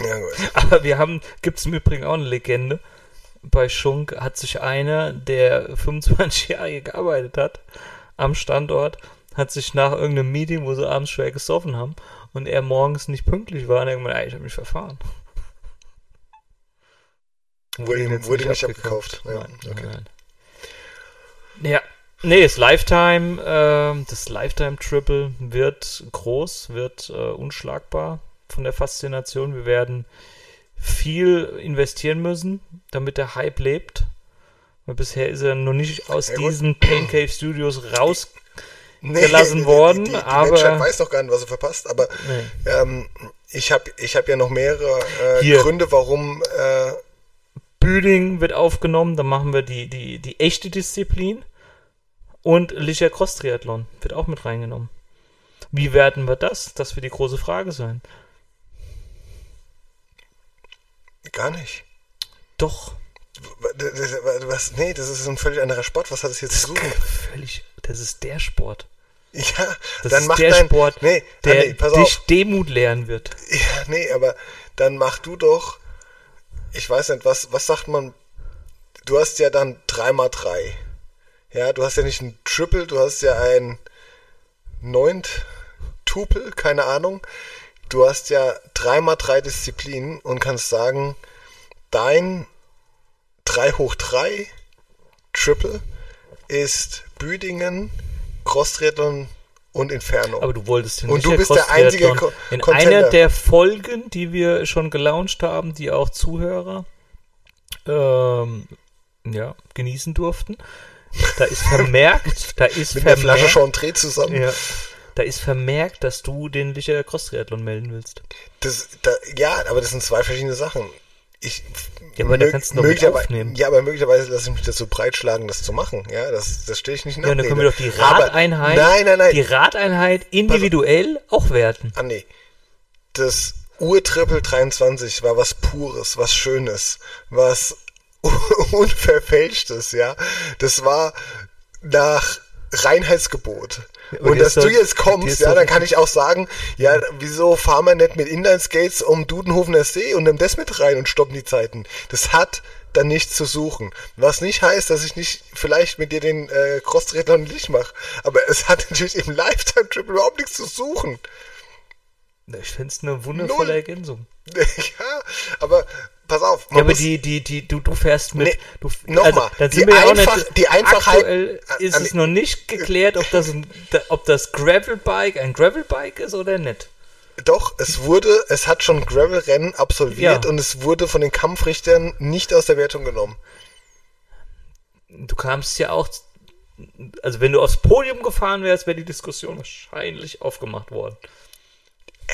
[SPEAKER 2] ja gut.
[SPEAKER 3] Aber wir haben, gibt es im Übrigen auch eine Legende. Bei Schunk hat sich einer, der 25 Jahre gearbeitet hat, am Standort, hat sich nach irgendeinem Meeting, wo sie abends schwer gesoffen haben, und er morgens nicht pünktlich war, und er hat gemeint, "Ey, ich habe mich verfahren.
[SPEAKER 2] Wurde ihm- wurde nicht abgekauft. Ja,
[SPEAKER 3] Nein,
[SPEAKER 2] okay.
[SPEAKER 3] nein. Ja, nee, das Lifetime, ähm, das Lifetime Triple wird groß, wird äh, unschlagbar von der Faszination. Wir werden viel investieren müssen, damit der Hype lebt. Weil bisher ist er noch nicht aus
[SPEAKER 2] Ja,
[SPEAKER 3] diesen Pain Cave Studios raus.
[SPEAKER 2] Nee,
[SPEAKER 3] worden,
[SPEAKER 2] die, die, die
[SPEAKER 3] aber-
[SPEAKER 2] Menschheit weiß doch gar nicht, was sie verpasst, aber
[SPEAKER 3] Nee.
[SPEAKER 2] ähm, ich habe ich hab ja noch mehrere äh. Gründe, warum äh,
[SPEAKER 3] Büding wird aufgenommen, dann machen wir die, die, die echte Disziplin. Und Licher Cross Triathlon wird auch mit reingenommen. Wie werden wir das? Das wird die große Frage sein.
[SPEAKER 2] gar nicht.
[SPEAKER 3] Doch,
[SPEAKER 2] Was, nee, das ist ein völlig anderer Sport. Was hat es hier zu suchen?
[SPEAKER 3] völlig. Das ist der Sport.
[SPEAKER 2] Ja,
[SPEAKER 3] Das
[SPEAKER 2] dann
[SPEAKER 3] ist
[SPEAKER 2] mach
[SPEAKER 3] der
[SPEAKER 2] dein,
[SPEAKER 3] Sport,
[SPEAKER 2] nee,
[SPEAKER 3] der
[SPEAKER 2] nee, pass
[SPEAKER 3] dich
[SPEAKER 2] auf.
[SPEAKER 3] Demut lehren wird.
[SPEAKER 2] Ja, nee, aber dann mach du doch, ich weiß nicht, was, was sagt man, du hast ja dann 3x3. Ja, du hast ja nicht ein Triple, du hast ja ein Neunt Tupel, keine Ahnung. Du hast ja 3x3 Disziplinen und kannst sagen, dein 3 hoch 3 Triple ist Büdingen, Crosstriathlon und Inferno.
[SPEAKER 3] Aber du wolltest den
[SPEAKER 2] Und du bist der einzige. Ko-
[SPEAKER 3] In
[SPEAKER 2] Contender.
[SPEAKER 3] einer der Folgen, die wir schon gelauncht haben, die auch Zuhörer ähm, ja, genießen durften, da ist vermerkt, da ist
[SPEAKER 2] mit der Flasche
[SPEAKER 3] vermerkt,
[SPEAKER 2] schon Dreh zusammen.
[SPEAKER 3] Ja. Da ist vermerkt, dass du den Licher Cross Triathlon melden willst.
[SPEAKER 2] Das, da, ja, aber das sind zwei verschiedene Sachen. Ich,
[SPEAKER 3] Ja, aber da kannst du noch mit
[SPEAKER 2] möglicherweise-
[SPEAKER 3] aufnehmen.
[SPEAKER 2] Ja, aber möglicherweise lasse ich mich dazu breitschlagen, das zu machen. Ja, das, das stehe ich nicht nach.
[SPEAKER 3] Ja, dann können wir doch die
[SPEAKER 2] aber-
[SPEAKER 3] Radeinheit,
[SPEAKER 2] Nein, nein, nein.
[SPEAKER 3] die Radeinheit individuell auch werten.
[SPEAKER 2] Ah, nee. Das, Ur-Triple 23 war was Pures, was Schönes, was Unverfälschtes, ja. Das war nach Reinheitsgebot. Und,
[SPEAKER 3] Und
[SPEAKER 2] dass du jetzt kommst, ja, dann kann ich auch sagen, ja, wieso fahren wir nicht mit Inlineskates um Dudenhofener See und nimm das mit rein und stoppen die Zeiten? Das hat dann nichts zu suchen. Was nicht heißt, dass ich nicht vielleicht mit dir den äh, Cross-Triathlon nicht mache. Aber es hat natürlich im Lifetime-Trip überhaupt nichts zu suchen.
[SPEAKER 3] Ich finde es eine wundervolle
[SPEAKER 2] Null.
[SPEAKER 3] Ergänzung.
[SPEAKER 2] ja, aber pass auf. man
[SPEAKER 3] Ja, aber die, die, die, du, du fährst mit.
[SPEAKER 2] Nee,
[SPEAKER 3] du,
[SPEAKER 2] nochmal,
[SPEAKER 3] dann
[SPEAKER 2] die
[SPEAKER 3] ja
[SPEAKER 2] einfach-
[SPEAKER 3] nicht,
[SPEAKER 2] die Einfachheit-
[SPEAKER 3] Aktuell
[SPEAKER 2] an-
[SPEAKER 3] ist
[SPEAKER 2] an-
[SPEAKER 3] es noch nicht geklärt, ob das, ein, ob das Gravelbike ein Gravelbike ist oder nicht.
[SPEAKER 2] Doch, es wurde, es hat schon Gravel-Rennen absolviert
[SPEAKER 3] Ja.
[SPEAKER 2] und es wurde von den Kampfrichtern nicht aus der Wertung genommen.
[SPEAKER 3] Du kamst ja auch. Also, wenn du aufs Podium gefahren wärst, wäre die Diskussion wahrscheinlich aufgemacht worden.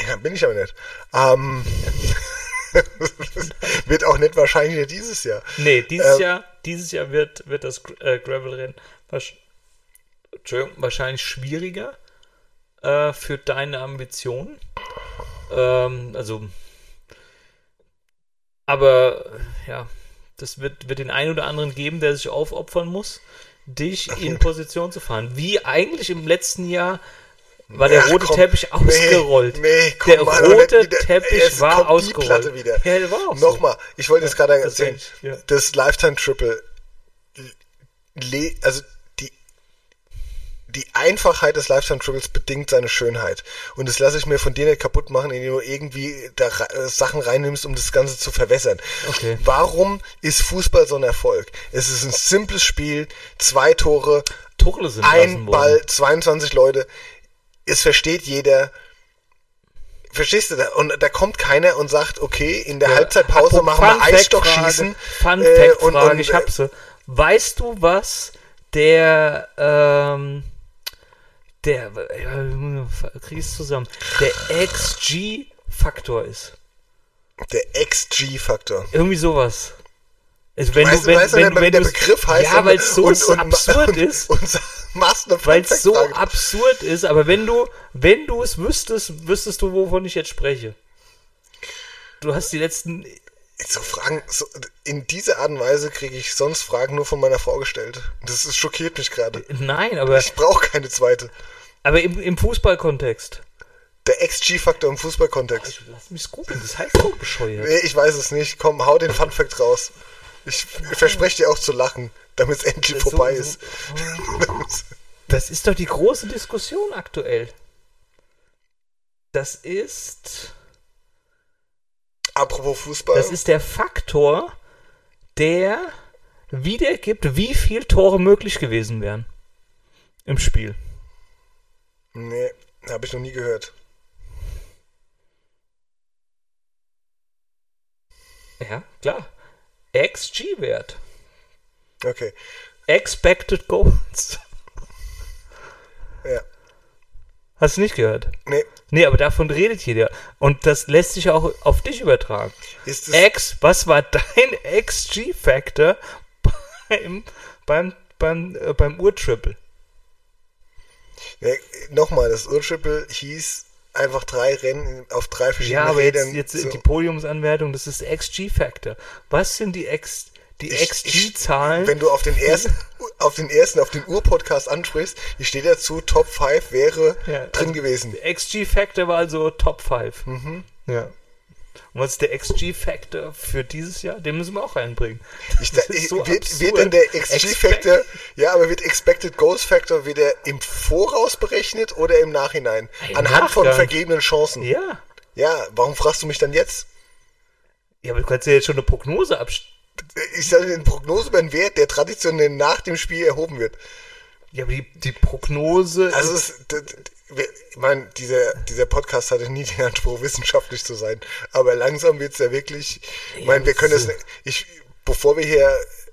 [SPEAKER 2] Ja, bin ich aber nicht. Ähm, wird auch nicht wahrscheinlich dieses Jahr.
[SPEAKER 3] Nee, dieses
[SPEAKER 2] Ähm,
[SPEAKER 3] Jahr, dieses Jahr wird, wird das äh, Gravel-Rennen Entschuldigung, wahrscheinlich schwieriger äh, für deine Ambitionen. Ähm, also, aber äh, ja, das wird, wird den einen oder anderen geben, der sich aufopfern muss, dich in Position zu fahren. Wie eigentlich im letzten Jahr war der
[SPEAKER 2] Ach,
[SPEAKER 3] rote
[SPEAKER 2] komm,
[SPEAKER 3] Teppich
[SPEAKER 2] nee,
[SPEAKER 3] ausgerollt.
[SPEAKER 2] nee, komm
[SPEAKER 3] der rote
[SPEAKER 2] wieder.
[SPEAKER 3] Teppich war
[SPEAKER 2] kommt die
[SPEAKER 3] ausgerollt.
[SPEAKER 2] Platte wieder.
[SPEAKER 3] Ja, der war auch so.
[SPEAKER 2] Nochmal, ich wollte jetzt gerade
[SPEAKER 3] das
[SPEAKER 2] erzählen,
[SPEAKER 3] denk ich, ja.
[SPEAKER 2] das Lifetime Triple, le also die, die Einfachheit des Lifetime Triples bedingt seine Schönheit. Und das lasse ich mir von dir nicht kaputt machen, indem du irgendwie da äh, Sachen reinnimmst, um das Ganze zu verwässern.
[SPEAKER 3] Okay.
[SPEAKER 2] Warum ist Fußball so ein Erfolg? Es ist ein simples Spiel, zwei Tore,
[SPEAKER 3] sind
[SPEAKER 2] ein Ball,
[SPEAKER 3] worden.
[SPEAKER 2] 22 Leute. Es versteht jeder. Verstehst du da? Und da kommt keiner und sagt, okay, in der
[SPEAKER 3] Ja,
[SPEAKER 2] Halbzeitpause
[SPEAKER 3] Fun
[SPEAKER 2] machen wir Eisstockschießen.
[SPEAKER 3] Fun
[SPEAKER 2] äh,
[SPEAKER 3] Fact
[SPEAKER 2] und- und,
[SPEAKER 3] ich hab sie. Weißt du, was der, ähm, der, ja, krieg ich's zusammen, der XG-Faktor ist?
[SPEAKER 2] Der XG-Faktor.
[SPEAKER 3] Irgendwie sowas. Also wenn
[SPEAKER 2] Weißt
[SPEAKER 3] du, wenn,
[SPEAKER 2] weißt du
[SPEAKER 3] wenn, wenn
[SPEAKER 2] wie der Begriff heißt?
[SPEAKER 3] Ja, weil es so
[SPEAKER 2] und, und,
[SPEAKER 3] absurd
[SPEAKER 2] und,
[SPEAKER 3] ist.
[SPEAKER 2] Und, und machst eine
[SPEAKER 3] Weil es so absurd ist, aber wenn du, wenn du es wüsstest, wüsstest du, wovon ich jetzt spreche. Du hast die letzten,
[SPEAKER 2] So Fragen, so, in dieser Art und Weise kriege ich sonst Fragen nur von meiner Frau gestellt. Das ist, schockiert mich gerade.
[SPEAKER 3] nein, aber,
[SPEAKER 2] Ich brauche keine zweite.
[SPEAKER 3] aber im, im Fußballkontext.
[SPEAKER 2] Der XG-Faktor im Fußballkontext.
[SPEAKER 3] Lass mich googeln, das heißt so bescheuert.
[SPEAKER 2] Nee, ich weiß es nicht. Komm, hau den Fun-Fact raus. Ich verspreche dir auch zu lachen, damit es endlich
[SPEAKER 3] So-
[SPEAKER 2] vorbei
[SPEAKER 3] so-
[SPEAKER 2] ist.
[SPEAKER 3] Das ist doch die große Diskussion aktuell. Das ist,
[SPEAKER 2] Apropos Fußball.
[SPEAKER 3] das ist der Faktor, der wiedergibt, wie viel Tore möglich gewesen wären im Spiel.
[SPEAKER 2] nee, habe ich noch nie gehört.
[SPEAKER 3] Ja, klar. XG-Wert.
[SPEAKER 2] Okay.
[SPEAKER 3] Expected Goals.
[SPEAKER 2] Ja.
[SPEAKER 3] Hast du nicht gehört?
[SPEAKER 2] Nee.
[SPEAKER 3] Nee, aber davon redet jeder. Und das lässt sich auch auf dich übertragen.
[SPEAKER 2] Ist es.
[SPEAKER 3] X, was war dein XG-Factor beim, beim, beim, äh, beim Urtriple?
[SPEAKER 2] Nee, Nochmal, das Urtriple hieß einfach drei Rennen auf drei
[SPEAKER 3] Ja,
[SPEAKER 2] verschiedenen
[SPEAKER 3] aber jetzt,
[SPEAKER 2] Rädern.
[SPEAKER 3] jetzt
[SPEAKER 2] so.
[SPEAKER 3] die Podiumsanwertung, das ist XG-Factor. Was sind die X, die XG-Zahlen?
[SPEAKER 2] Wenn du auf den ersten, auf den ersten, auf den Ur-Podcast ansprichst, hier steht dazu, Top 5 wäre
[SPEAKER 3] Ja,
[SPEAKER 2] drin
[SPEAKER 3] also
[SPEAKER 2] gewesen.
[SPEAKER 3] XG-Factor war also Top 5.
[SPEAKER 2] Mhm.
[SPEAKER 3] Ja. Und was ist der XG-Factor für dieses Jahr? Den müssen wir auch reinbringen.
[SPEAKER 2] Ich,
[SPEAKER 3] Das
[SPEAKER 2] da,
[SPEAKER 3] ist so
[SPEAKER 2] wird, wird denn der XG-Factor, ja, aber wird Expected Goals Factor wieder im Voraus berechnet oder im Nachhinein?
[SPEAKER 3] Im
[SPEAKER 2] Anhand von
[SPEAKER 3] Nachgang.
[SPEAKER 2] vergebenen Chancen.
[SPEAKER 3] Ja.
[SPEAKER 2] Ja, warum fragst du mich dann jetzt?
[SPEAKER 3] Ja, aber du kannst ja jetzt schon eine Prognose abstellen.
[SPEAKER 2] Ich sage den Prognose über den Wert, der traditionell nach dem Spiel erhoben wird.
[SPEAKER 3] Ja, aber die, die Prognose.
[SPEAKER 2] Also es, d- d- wir- ich meine, dieser, dieser Podcast hatte nie den Anspruch, wissenschaftlich zu sein. Aber langsam wird's ja wirklich. Ich meine, wir können das. Ich, bevor wir hier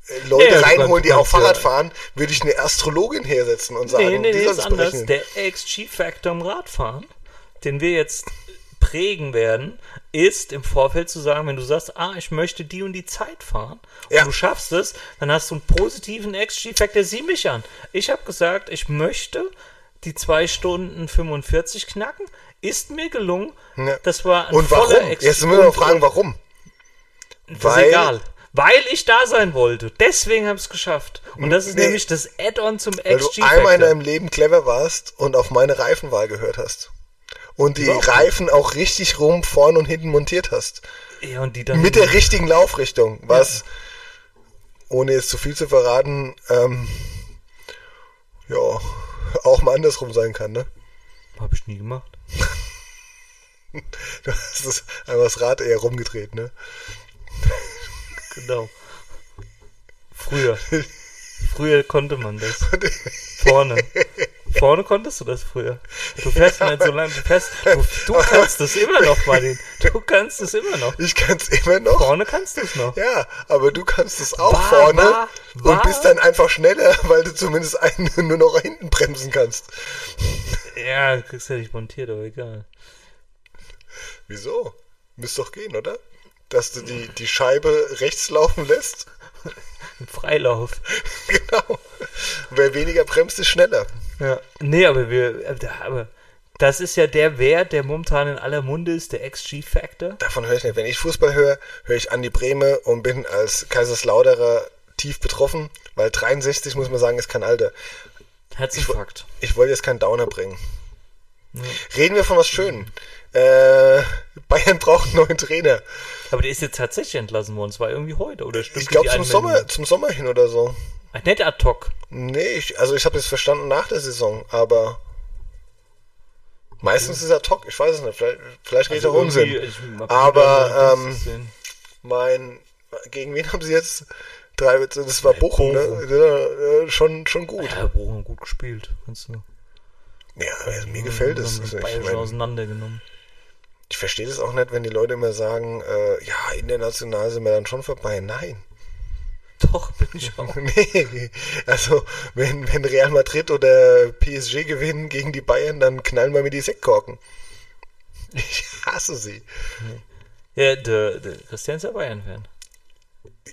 [SPEAKER 2] äh, Leute
[SPEAKER 3] Ja,
[SPEAKER 2] reinholen, die auch Fahrrad
[SPEAKER 3] ja.
[SPEAKER 2] fahren, würde ich eine Astrologin hersetzen und sagen,
[SPEAKER 3] nee, nee,
[SPEAKER 2] die
[SPEAKER 3] nee,
[SPEAKER 2] soll
[SPEAKER 3] ist
[SPEAKER 2] das
[SPEAKER 3] anders.
[SPEAKER 2] berechnen.
[SPEAKER 3] Der XG-Factor im Radfahren, den wir jetzt prägen werden, ist im Vorfeld zu sagen, wenn du sagst, ah, ich möchte die und die Zeit fahren und
[SPEAKER 2] Ja.
[SPEAKER 3] du schaffst es, dann hast du einen positiven XG-Factor. Sieh mich an. Ich habe gesagt, ich möchte die 2 Stunden 45 knacken. Ist mir gelungen.
[SPEAKER 2] Ja.
[SPEAKER 3] Das war ein
[SPEAKER 2] Und
[SPEAKER 3] voller
[SPEAKER 2] warum?
[SPEAKER 3] Ex-
[SPEAKER 2] Jetzt müssen wir mal
[SPEAKER 3] und-
[SPEAKER 2] fragen, warum. Weil-
[SPEAKER 3] ist egal. Weil ich da sein wollte. Deswegen habe ich es geschafft. Und das ist
[SPEAKER 2] Nee.
[SPEAKER 3] nämlich das Add-on zum
[SPEAKER 2] Weil du
[SPEAKER 3] XG
[SPEAKER 2] einmal in deinem Leben clever warst und auf meine Reifenwahl gehört hast. Und die. Reifen auch richtig rum, vorne und hinten montiert hast.
[SPEAKER 3] Ja, und die dann
[SPEAKER 2] Mit der richtigen Laufrichtung, was, ohne jetzt zu viel zu verraten, ähm, ja, auch mal andersrum sein kann, ne?
[SPEAKER 3] Habe ich nie gemacht.
[SPEAKER 2] Du hast das, einmal das Rad eher rumgedreht, ne?
[SPEAKER 3] Genau. Früher. Früher konnte man das. Vorne. Vorne konntest du das früher. Du fährst nicht so lange. Du, fährst, du, du kannst das immer noch, Martin. Du kannst es immer noch.
[SPEAKER 2] Ich kann's immer noch.
[SPEAKER 3] Vorne kannst du es noch.
[SPEAKER 2] Ja, aber du kannst es auch
[SPEAKER 3] War,
[SPEAKER 2] vorne
[SPEAKER 3] war,
[SPEAKER 2] und
[SPEAKER 3] war.
[SPEAKER 2] bist dann einfach schneller, weil du zumindest einen nur noch hinten bremsen kannst.
[SPEAKER 3] Ja, du kriegst ja nicht montiert, aber egal.
[SPEAKER 2] Wieso? Müsste doch gehen, oder? Dass du die, die Scheibe rechts laufen lässt.
[SPEAKER 3] Freilauf.
[SPEAKER 2] genau. Wer weniger bremst, ist schneller.
[SPEAKER 3] Ja. Nee, aber wir. äh, Aber das ist ja der Wert, der momentan in aller Munde ist, der XG-Factor.
[SPEAKER 2] Davon höre ich nicht. Wenn ich Fußball höre, höre ich Andi Breme und bin als Kaiserslauderer tief betroffen, weil 63, muss man sagen, ist kein Alter.
[SPEAKER 3] Herzinfarkt.
[SPEAKER 2] Ich wollte jetzt keinen Downer bringen. Reden wir von was Schönem. Äh, Bayern braucht einen neuen Trainer.
[SPEAKER 3] Aber der ist jetzt tatsächlich entlassen worden. Es war irgendwie heute, oder stimmt
[SPEAKER 2] Ich glaube zum? Sommer, zum Sommer hin oder so.
[SPEAKER 3] Nicht ad hoc.
[SPEAKER 2] Nee, ich, also ich habe es verstanden nach der Saison, aber meistens ist er Talk, ich weiß es nicht, vielleicht, vielleicht
[SPEAKER 3] Also Irgendwie-
[SPEAKER 2] Unsinn.
[SPEAKER 3] ich hab
[SPEAKER 2] Aber, ähm. Mein, gegen wen haben sie jetzt drei, das war Bochum,
[SPEAKER 3] Bochum.
[SPEAKER 2] ne? Ja, äh, schon, schon gut.
[SPEAKER 3] Ja, Bochum gut gespielt. Kannst du.
[SPEAKER 2] Ja, also mir gefällt es. Also ich, mein,
[SPEAKER 3] auseinandergenommen.
[SPEAKER 2] ich verstehe das auch nicht, wenn die Leute immer sagen, äh, ja, international sind wir dann schon vorbei. Nein.
[SPEAKER 3] Doch, bin ich auch.
[SPEAKER 2] Nee, also wenn, wenn Real Madrid oder PSG gewinnen gegen die Bayern, dann knallen wir mir die Sektkorken. Ich hasse sie.
[SPEAKER 3] Ja, der, der Christian ist ja Bayern-Fan.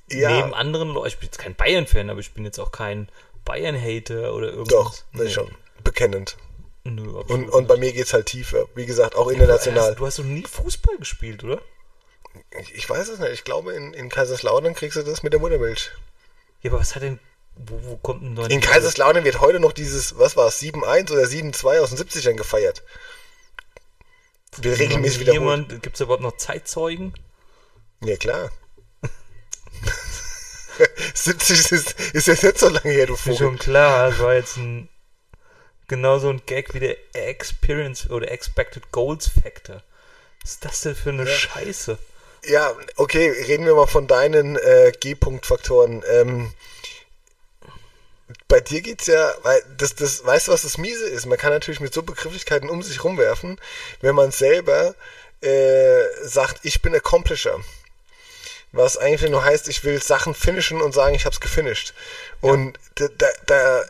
[SPEAKER 2] Ja,
[SPEAKER 3] Neben anderen Leuten. Ich bin jetzt kein Bayern-Fan, aber ich bin jetzt auch kein Bayern-Hater oder irgendwas.
[SPEAKER 2] doch, ne,
[SPEAKER 3] Nee.
[SPEAKER 2] schon. Bekennend.
[SPEAKER 3] Nö,
[SPEAKER 2] Und, und bei mir geht's halt tiefer. Wie gesagt, auch international.
[SPEAKER 3] Du hast doch nie Fußball gespielt, oder?
[SPEAKER 2] Ich, ich weiß es nicht. Ich glaube, in, in Kaiserslautern kriegst du das mit der Muttermilch.
[SPEAKER 3] Ja, aber was hat denn. Wo, wo kommt denn.
[SPEAKER 2] In Kaiserslautern wird heute noch dieses, was war es, 7-1 oder 7-2 aus den 70ern gefeiert. Wird regelmäßig wiederholt.
[SPEAKER 3] Jemand, gibt es überhaupt noch Zeitzeugen?
[SPEAKER 2] Ja, klar. 70 ist, ist jetzt nicht so lange her, du
[SPEAKER 3] Ist
[SPEAKER 2] Vogel.
[SPEAKER 3] schon klar, das war jetzt ein. Genauso ein Gag wie der Experience oder Expected Goals Factor. Was ist das denn für eine Scheiße?
[SPEAKER 2] Ja, okay, reden wir mal von deinen äh, G-Punkt-Faktoren. Ähm, bei dir geht's ja, weil das, das, weißt du, was das miese ist? Man kann natürlich mit so Begrifflichkeiten um sich rumwerfen, wenn man selber äh, sagt, ich bin Accomplisher. Was eigentlich nur heißt, ich will Sachen finishen und sagen, ich hab's gefinisht. Und da, da, da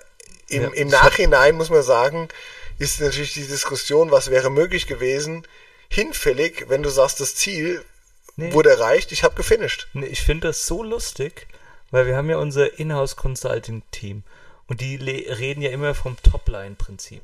[SPEAKER 2] im,
[SPEAKER 3] Ja,
[SPEAKER 2] im Nachhinein muss man sagen, ist natürlich die Diskussion, was wäre möglich gewesen, hinfällig, wenn du sagst, das Ziel
[SPEAKER 3] Nee.
[SPEAKER 2] wurde erreicht, ich habe gefinisht.
[SPEAKER 3] Nee, ich finde das so lustig, weil wir haben ja unser Inhouse Consulting Team und die reden ja immer vom Topline-Prinzip.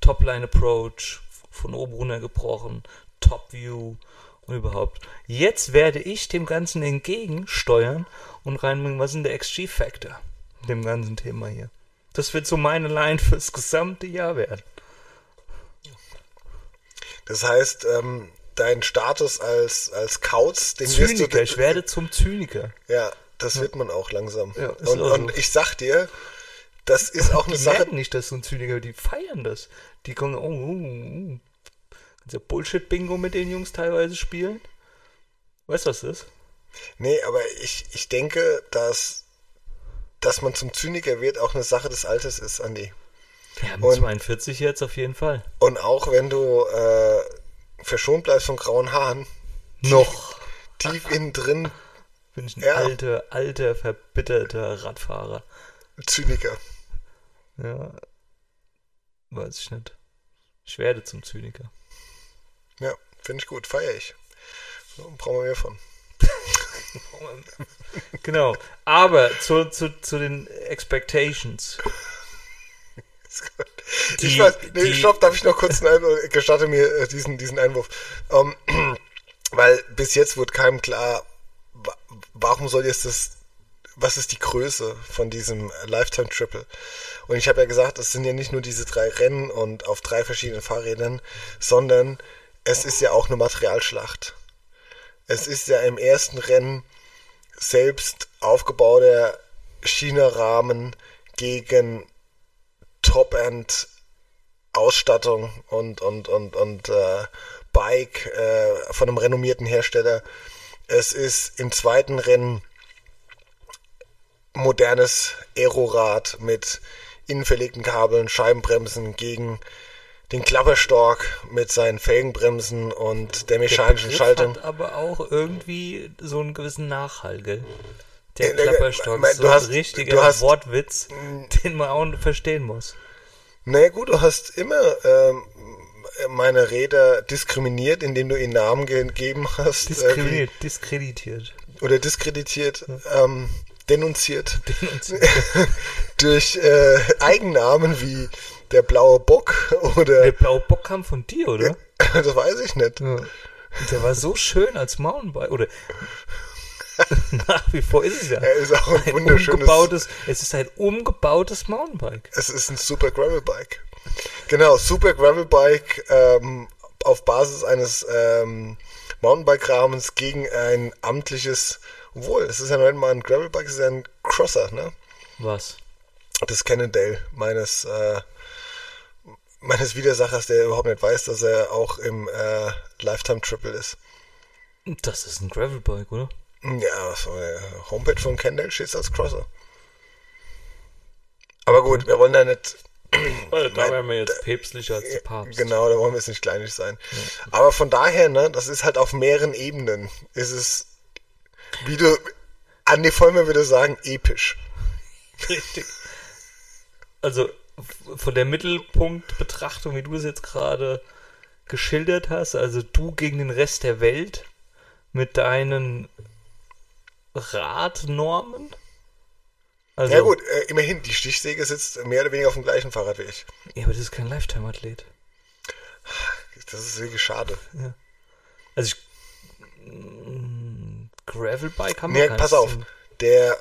[SPEAKER 3] Topline-Approach, von oben runter gebrochen, Top-View und überhaupt. Jetzt werde ich dem Ganzen entgegensteuern und reinbringen, was ist denn der XG-Factor? Dem ganzen Thema hier. Das wird so meine Line fürs gesamte Jahr werden.
[SPEAKER 2] Das heißt, ähm, dein Status als, als Kauz, den wirst
[SPEAKER 3] Zyniker,
[SPEAKER 2] du.
[SPEAKER 3] ich werde zum Zyniker.
[SPEAKER 2] Ja, das wird man auch langsam.
[SPEAKER 3] Ja,
[SPEAKER 2] und,
[SPEAKER 3] auch so.
[SPEAKER 2] und ich sag dir, das ist auch eine
[SPEAKER 3] Die
[SPEAKER 2] Sache.
[SPEAKER 3] merken nicht, dass du ein Zyniker die feiern das. Die kommen, oh, oh, oh. Kannst ja Bullshit-Bingo mit den Jungs teilweise spielen. Weißt du, was das ist?
[SPEAKER 2] Nee, aber ich, ich denke, dass, dass man zum Zyniker wird, auch eine Sache des Alters ist, Andi.
[SPEAKER 3] Ja, mit
[SPEAKER 2] Und-
[SPEAKER 3] 42 jetzt auf jeden Fall.
[SPEAKER 2] Und auch wenn du äh, verschont bleibst von grauen Haaren,
[SPEAKER 3] Noch.
[SPEAKER 2] tief innen drin
[SPEAKER 3] Bin ich ein
[SPEAKER 2] Ja.
[SPEAKER 3] alter, alter, verbitterter Radfahrer.
[SPEAKER 2] Zyniker.
[SPEAKER 3] Ja. Weiß ich nicht. Ich werde zum Zyniker.
[SPEAKER 2] Ja, finde ich gut, feiere ich. So, brauchen wir mehr von.
[SPEAKER 3] Genau. Aber zu, zu, zu den Expectations. Die,
[SPEAKER 2] ich weiß, nee,
[SPEAKER 3] die,
[SPEAKER 2] stopp, darf ich noch kurz einen Einwurf, gestatte mir äh, diesen, diesen Einwurf. Ähm, weil bis jetzt wurde keinem klar, wa- warum soll jetzt das, was ist die Größe von diesem Lifetime Triple? Und ich habe ja gesagt, es sind ja nicht nur diese drei Rennen und auf drei verschiedenen Fahrrädern, sondern es ist ja auch eine Materialschlacht. Es ist ja im ersten Rennen selbst aufgebauter China-Rahmen gegen Top-End Ausstattung und, und, und, und äh, Bike äh, von einem renommierten Hersteller. Es ist im zweiten Rennen modernes Aerorad mit innenverlegten Kabeln, Scheibenbremsen gegen den Klapperstork mit seinen Felgenbremsen und der
[SPEAKER 3] der
[SPEAKER 2] mechanischen
[SPEAKER 3] Begriff
[SPEAKER 2] Schaltung.
[SPEAKER 3] hat aber auch irgendwie so einen gewissen Nachhall, gell? Der
[SPEAKER 2] Ja, der-
[SPEAKER 3] Klapperstock
[SPEAKER 2] mein-
[SPEAKER 3] ist so
[SPEAKER 2] hast-
[SPEAKER 3] ein richtiger
[SPEAKER 2] du hast-
[SPEAKER 3] Wortwitz, den man auch verstehen muss.
[SPEAKER 2] Naja gut, du hast immer ähm, meine Räder diskriminiert, indem du ihnen Namen gegeben hast. äh,
[SPEAKER 3] Diskriminiert, diskreditiert.
[SPEAKER 2] oder diskreditiert, ähm, denunziert
[SPEAKER 3] Denunziert.
[SPEAKER 2] durch äh, Eigennamen wie der blaue Bock
[SPEAKER 3] Der
[SPEAKER 2] oder
[SPEAKER 3] blaue Bock kam von dir, oder?
[SPEAKER 2] das weiß ich nicht.
[SPEAKER 3] Ja. Der war so schön als Mountainbike. Oder nach wie vor ist es ja.
[SPEAKER 2] Er ist auch ein
[SPEAKER 3] ein
[SPEAKER 2] wunderschönes.
[SPEAKER 3] umgebautes, es ist ein umgebautes Mountainbike.
[SPEAKER 2] Es ist ein Super Gravelbike. Genau, Super Gravelbike ähm, auf Basis eines ähm, Mountainbike-Rahmens gegen ein amtliches, obwohl, es ist ja noch nicht mal ein Gravelbike, es ist ja ein Crosser, ne?
[SPEAKER 3] Was?
[SPEAKER 2] Das Cannondale meines äh, meines Widersachers, der überhaupt nicht weiß, dass er auch im äh, Lifetime Triple ist.
[SPEAKER 3] Das ist ein Gravelbike, oder?
[SPEAKER 2] Ja, Homepage von Cannondale steht als Crosser. Aber gut, wir wollen da nicht
[SPEAKER 3] da
[SPEAKER 2] Mein-
[SPEAKER 3] wären wir jetzt päpstlicher als der Papst.
[SPEAKER 2] Genau, da wollen wir jetzt nicht kleinig sein. Aber von daher, ne, das ist halt auf mehreren Ebenen. Ist es, wie du, Andi Vollmer würde sagen, episch.
[SPEAKER 3] Richtig. Also von der Mittelpunktbetrachtung, wie du es jetzt gerade geschildert hast, also du gegen den Rest der Welt mit deinen Radnormen. Also,
[SPEAKER 2] ja gut, äh, immerhin, die Stichsäge sitzt mehr oder weniger auf dem gleichen Fahrrad wie ich.
[SPEAKER 3] Ja, aber das ist kein Lifetime-Athlet.
[SPEAKER 2] Das ist wirklich schade.
[SPEAKER 3] Also ich, mm, Gravelbike haben
[SPEAKER 2] Nee,
[SPEAKER 3] wir keins.
[SPEAKER 2] pass auf, der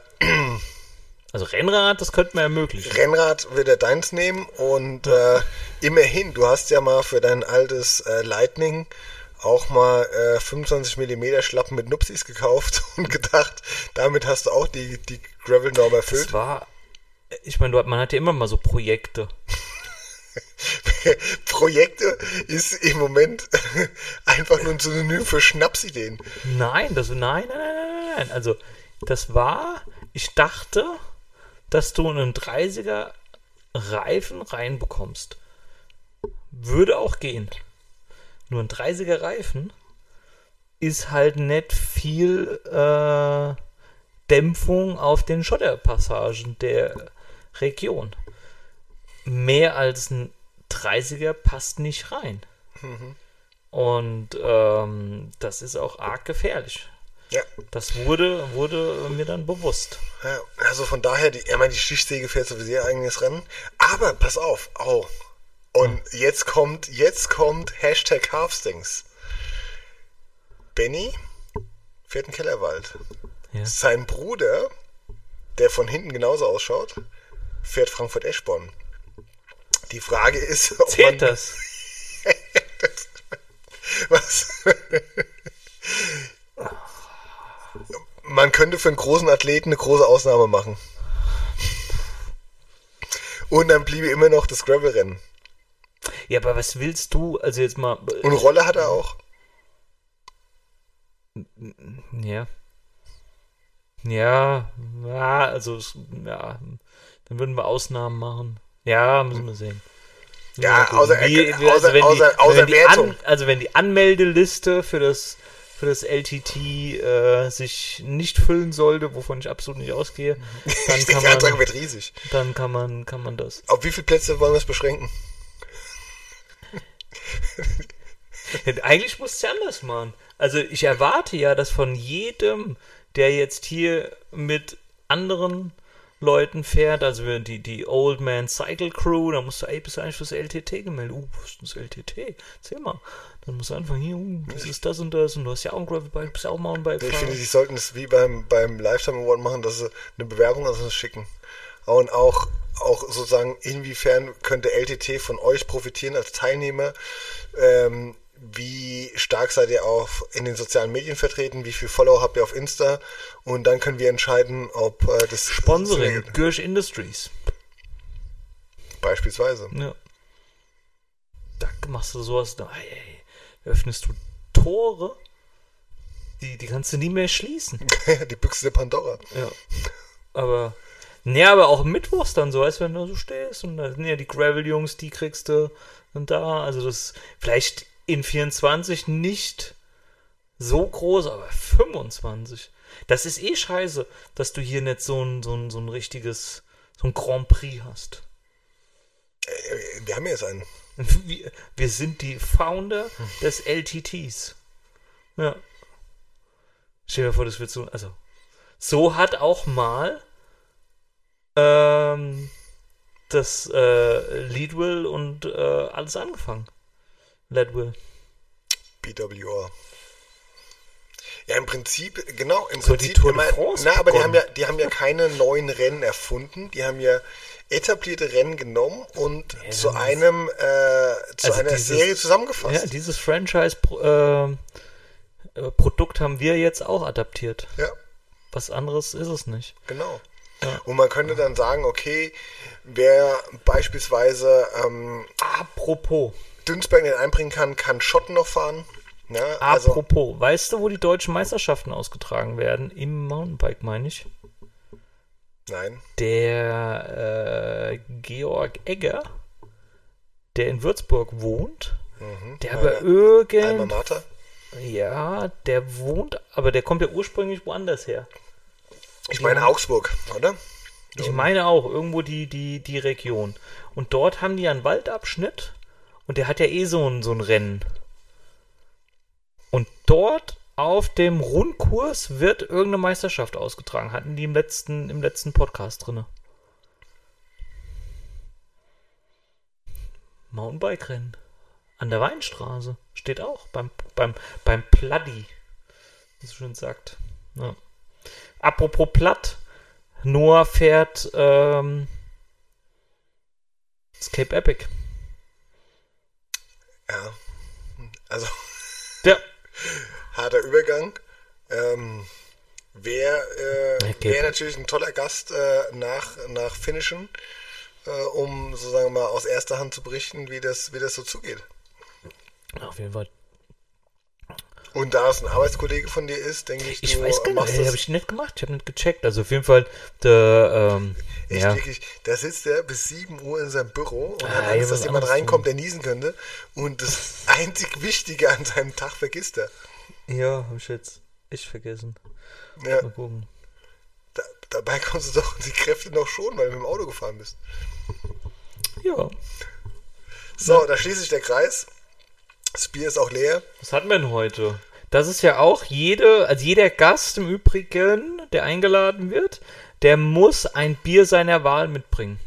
[SPEAKER 3] Also Rennrad, das könnte man ermöglichen.
[SPEAKER 2] Rennrad wird er deins nehmen und äh, immerhin, du hast ja mal für dein altes äh, Lightning auch mal äh, 25 mm Schlappen mit Nupsis gekauft und gedacht, damit hast du auch die, die Gravel-Norm erfüllt.
[SPEAKER 3] Das war, ich meine, man hat ja immer mal so Projekte.
[SPEAKER 2] Projekte ist im Moment einfach nur ein Synonym für Schnapsideen.
[SPEAKER 3] Nein, das, nein, nein, nein, nein, nein. Also, das war, ich dachte, dass du einen 30er Reifen reinbekommst. Würde auch gehen. Nur ein 30er Reifen ist halt nicht viel äh, Dämpfung auf den Schotterpassagen der Region. Mehr als ein 30er passt nicht rein. Und ähm, das ist auch arg gefährlich.
[SPEAKER 2] Ja,
[SPEAKER 3] Das wurde, wurde mir dann bewusst.
[SPEAKER 2] ja, also von daher, die, ich meine, die Stichsäge fährt sowieso ihr eigenes Rennen. Aber pass auf, au. Und jetzt kommt, jetzt kommt Hashtag Halfstings. Benny fährt einen Kellerwald.
[SPEAKER 3] Ja.
[SPEAKER 2] Sein Bruder, der von hinten genauso ausschaut, fährt Frankfurt-Eschborn. Die Frage ist, ob
[SPEAKER 3] Zählt
[SPEAKER 2] man,
[SPEAKER 3] das?
[SPEAKER 2] Was? Man könnte für einen großen Athleten eine große Ausnahme machen. Und dann bliebe immer noch das Gravel-Rennen.
[SPEAKER 3] Ja, aber was willst du? Also jetzt mal.
[SPEAKER 2] Und Rolle hat er auch.
[SPEAKER 3] Ja. Ja, ja, also ja, dann würden wir Ausnahmen machen. Ja, müssen wir sehen.
[SPEAKER 2] Ja, außer- außer-
[SPEAKER 3] wenn die,
[SPEAKER 2] außer- außer
[SPEAKER 3] wenn die
[SPEAKER 2] Wertung.
[SPEAKER 3] An, also wenn die Anmeldeliste für das für das LTT äh, sich nicht füllen sollte, wovon ich absolut nicht ausgehe, dann kann
[SPEAKER 2] Der Antrag
[SPEAKER 3] man,
[SPEAKER 2] wird riesig.
[SPEAKER 3] dann kann man, kann man das.
[SPEAKER 2] Auf wie viele Plätze wollen wir es beschränken?
[SPEAKER 3] Eigentlich muss es ja anders machen. Also ich erwarte ja, dass von jedem, der jetzt hier mit anderen Leuten fährt, also die, die Old Man Cycle Crew, da musst du, ey, bist du eigentlich fürs LTT gemeldet? Uh, was ist denn das LTT? Erzähl mal. Dann musst du anfangen, hier, uh, das ist das und das und du hast ja auch ein Gravelbike, bist ja auch Mountainbike
[SPEAKER 2] Ich finde, die sollten es wie beim, beim Lifetime Award machen, dass sie eine Bewerbung an uns schicken. Und auch, auch sozusagen, inwiefern könnte LTT von euch profitieren als Teilnehmer? Ähm, wie stark seid ihr auch in den sozialen Medien vertreten? Wie viel Follower habt ihr auf Insta? Und dann können wir entscheiden, ob äh, das
[SPEAKER 3] Sponsoring, Gürsch Industries.
[SPEAKER 2] Beispielsweise.
[SPEAKER 3] Ja. Da machst du sowas, da ey, öffnest du Tore, die, die kannst du nie mehr schließen.
[SPEAKER 2] die Büchse der Pandora.
[SPEAKER 3] Ja. Aber, ne, aber auch mittwochs dann so, als wenn du so stehst und da sind ja die Gravel-Jungs, die kriegst du und da, also das, vielleicht in 24 nicht so groß, aber 25. Das ist eh scheiße, dass du hier nicht so ein, so ein, so ein richtiges, so ein Grand Prix hast.
[SPEAKER 2] Äh, wir haben jetzt einen.
[SPEAKER 3] Wir, wir sind die Founder des LTTs. Ja. Stell dir vor, das wird so, also, so hat auch mal ähm, das äh, Leadwill und äh, alles angefangen. Leadwill.
[SPEAKER 2] BWR. Ja, im Prinzip, genau, im
[SPEAKER 3] So die
[SPEAKER 2] Prinzip
[SPEAKER 3] Tour France
[SPEAKER 2] na, aber die haben ja, die haben ja keine neuen Rennen erfunden, die haben ja etablierte Rennen genommen und
[SPEAKER 3] Ja,
[SPEAKER 2] zu einem, äh, zu
[SPEAKER 3] Also
[SPEAKER 2] einer
[SPEAKER 3] dieses-
[SPEAKER 2] Serie zusammengefasst.
[SPEAKER 3] Ja, dieses Franchise-Produkt äh, äh, haben wir jetzt auch adaptiert.
[SPEAKER 2] ja.
[SPEAKER 3] Was anderes ist es nicht.
[SPEAKER 2] Genau. Und man könnte dann sagen, okay, wer beispielsweise ähm,
[SPEAKER 3] Apropos,
[SPEAKER 2] Dünsberg nicht einbringen kann, kann Schotten noch fahren. Ja, also,
[SPEAKER 3] apropos, weißt du, wo die deutschen Meisterschaften ausgetragen werden? Im Mountainbike, meine ich.
[SPEAKER 2] nein.
[SPEAKER 3] Der äh, Georg Egger, der in Würzburg wohnt, der aber
[SPEAKER 2] Alma
[SPEAKER 3] irgend...
[SPEAKER 2] Mater.
[SPEAKER 3] Ja, der wohnt, aber der kommt ja ursprünglich woanders her.
[SPEAKER 2] Ich meine Augsburg, oder?
[SPEAKER 3] Ich meine auch, irgendwo die, die, die Region. Und dort haben die einen Waldabschnitt und der hat ja eh so ein, so ein Rennen. Und dort auf dem Rundkurs wird irgendeine Meisterschaft ausgetragen. Hatten die im letzten, im letzten Podcast drinne. Mountainbike-Rennen. An der Weinstraße. Steht auch. Beim, beim, beim Pladdi. Wie es schön sagt. Ja. Apropos Platt. Noah fährt ähm, das Cape Epic.
[SPEAKER 2] Ja. Also,
[SPEAKER 3] Ja.
[SPEAKER 2] harter Übergang. Ähm, Wäre äh,
[SPEAKER 3] Okay.
[SPEAKER 2] wär natürlich ein toller Gast äh, nach, nach Finishen, äh, um sozusagen mal aus erster Hand zu berichten, wie das, wie das so zugeht.
[SPEAKER 3] Auf jeden Fall.
[SPEAKER 2] Und da es ein Arbeitskollege von dir ist, denke ich,
[SPEAKER 3] Ich
[SPEAKER 2] du
[SPEAKER 3] weiß gar nicht,
[SPEAKER 2] das
[SPEAKER 3] habe ich nicht gemacht. Ich habe nicht gecheckt. Also auf jeden Fall, der, ähm,
[SPEAKER 2] echt
[SPEAKER 3] ja.
[SPEAKER 2] wirklich, da sitzt er bis 7 Uhr in seinem Büro und
[SPEAKER 3] Ah,
[SPEAKER 2] hat
[SPEAKER 3] ja,
[SPEAKER 2] Angst, dass jemand reinkommt, der niesen könnte. Und das einzig Wichtige an seinem Tag vergisst er.
[SPEAKER 3] Ja, habe ich jetzt echt vergessen.
[SPEAKER 2] Ja,
[SPEAKER 3] Mal gucken.
[SPEAKER 2] da, dabei kommst du doch die Kräfte noch schon, weil du mit dem Auto gefahren bist.
[SPEAKER 3] Ja.
[SPEAKER 2] So, da schließt sich der Kreis. Das Bier ist auch leer.
[SPEAKER 3] Was hatten wir denn heute? Das ist ja auch jede, also jeder Gast im Übrigen, der eingeladen wird, der muss ein Bier seiner Wahl mitbringen.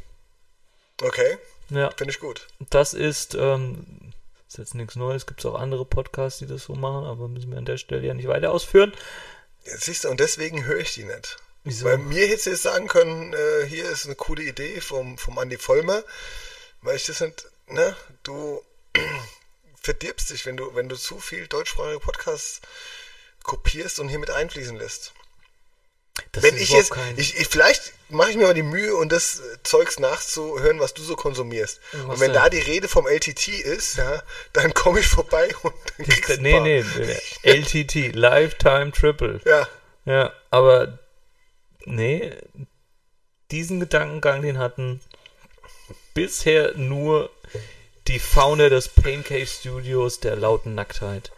[SPEAKER 2] Okay,
[SPEAKER 3] Ja,
[SPEAKER 2] finde ich gut.
[SPEAKER 3] das ist, ähm, ist jetzt nichts Neues, gibt es auch andere Podcasts, die das so machen, aber müssen wir an der Stelle ja nicht weiter ausführen.
[SPEAKER 2] Jetzt siehst du, und deswegen höre ich die nicht.
[SPEAKER 3] Wieso?
[SPEAKER 2] Bei mir hättest du jetzt sagen können, äh, hier ist eine coole Idee vom, vom Andi Vollmer, weil ich das nicht, ne, du verdirbst dich, wenn du, wenn du zu viel deutschsprachige Podcasts kopierst und hier mit einfließen lässt.
[SPEAKER 3] Das
[SPEAKER 2] Wenn
[SPEAKER 3] ist
[SPEAKER 2] ich jetzt,
[SPEAKER 3] kein-
[SPEAKER 2] ich, ich, vielleicht mache ich mir mal die Mühe und das äh, Zeugs nachzuhören, was du so konsumierst.
[SPEAKER 3] Was
[SPEAKER 2] und wenn
[SPEAKER 3] denn?
[SPEAKER 2] da die Rede vom LTT ist, ja, dann komme ich vorbei und dann kriegst du
[SPEAKER 3] nee, nee, nee, LTT, Lifetime Triple.
[SPEAKER 2] Ja,
[SPEAKER 3] Ja, aber nee, diesen Gedankengang, den hatten bisher nur die Founder des Pain Cave Studios der lauten Nacktheit.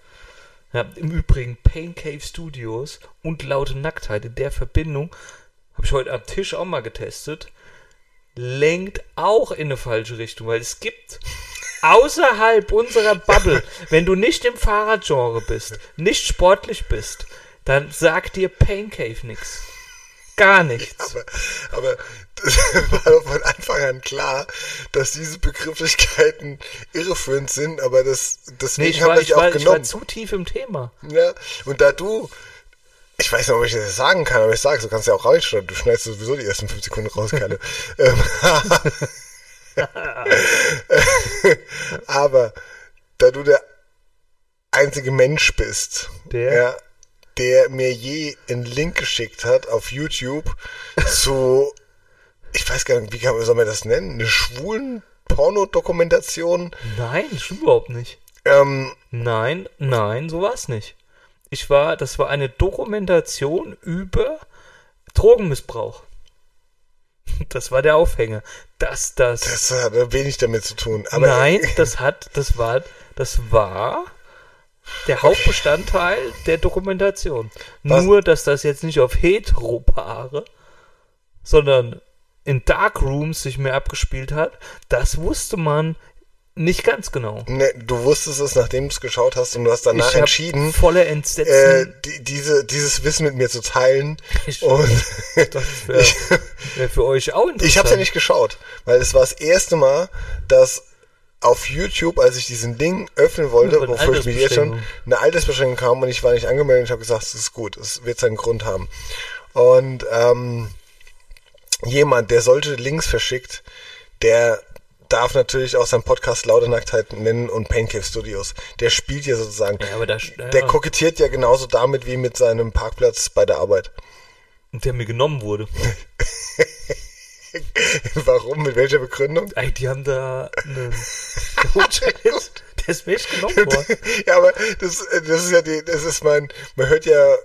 [SPEAKER 3] Ja, im Übrigen, Pain Cave Studios und laute Nacktheit in der Verbindung, habe ich heute am Tisch auch mal getestet, lenkt auch in eine falsche Richtung, weil es gibt außerhalb unserer Bubble, wenn du nicht im Fahrradgenre bist, nicht sportlich bist, dann sagt dir Pain Cave nix. Gar nichts.
[SPEAKER 2] aber, aber war doch von Anfang an klar, dass diese Begrifflichkeiten irreführend sind, aber das, deswegen
[SPEAKER 3] Nee, ich
[SPEAKER 2] wir
[SPEAKER 3] ich,
[SPEAKER 2] die auch
[SPEAKER 3] war, ich war
[SPEAKER 2] genommen.
[SPEAKER 3] zu tief im Thema.
[SPEAKER 2] Ja, und da du, ich weiß nicht, ob ich das sagen kann, aber ich sage, du kannst ja auch rausschneiden, du schneidest sowieso die ersten fünf Sekunden raus, Kalle. Ähm, aber da du der einzige Mensch bist,
[SPEAKER 3] Der?
[SPEAKER 2] ja, der mir je einen Link geschickt hat auf YouTube zu, ich weiß gar nicht, wie kann, soll man das nennen, eine schwulen Pornodokumentation.
[SPEAKER 3] Nein, stimmt überhaupt nicht.
[SPEAKER 2] Ähm,
[SPEAKER 3] Nein, nein, so war es nicht. Ich war, das war eine Dokumentation über Drogenmissbrauch. Das war der Aufhänger. Dass das.
[SPEAKER 2] das hat wenig damit zu tun. Aber
[SPEAKER 3] nein, das hat, das war, das war der Hauptbestandteil der Dokumentation.
[SPEAKER 2] Was?
[SPEAKER 3] Nur, dass das jetzt nicht auf Heteropaare, sondern in Darkrooms sich mehr abgespielt hat, das wusste man nicht ganz genau.
[SPEAKER 2] Ne, du wusstest es, nachdem du es geschaut hast und du hast danach
[SPEAKER 3] ich
[SPEAKER 2] entschieden,
[SPEAKER 3] voller
[SPEAKER 2] äh,
[SPEAKER 3] Entsetzen.
[SPEAKER 2] die, diese, dieses Wissen mit mir zu teilen.
[SPEAKER 3] Ich-
[SPEAKER 2] und
[SPEAKER 3] das wäre wär für euch auch interessant.
[SPEAKER 2] ich habe es ja nicht geschaut, weil es war das erste Mal, dass auf YouTube, als ich diesen Ding öffnen wollte, wofür ich mich jetzt schon eine Altersbeschränkung kam und ich war nicht angemeldet und ich habe gesagt, es ist gut, es wird seinen Grund haben. Und ähm, jemand, der solche Links verschickt, der darf natürlich auch seinen Podcast Laute Nacktheit nennen und Paincave Studios. Der spielt ja sozusagen.
[SPEAKER 3] Ja, da, ja,
[SPEAKER 2] Der kokettiert ja genauso damit wie mit seinem Parkplatz bei der Arbeit.
[SPEAKER 3] der mir genommen wurde.
[SPEAKER 2] Warum? Mit welcher Begründung?
[SPEAKER 3] Ey, die haben da einen. der ist mir echt genommen worden.
[SPEAKER 2] ja, aber das, das ist ja die, das ist mein, man hört ja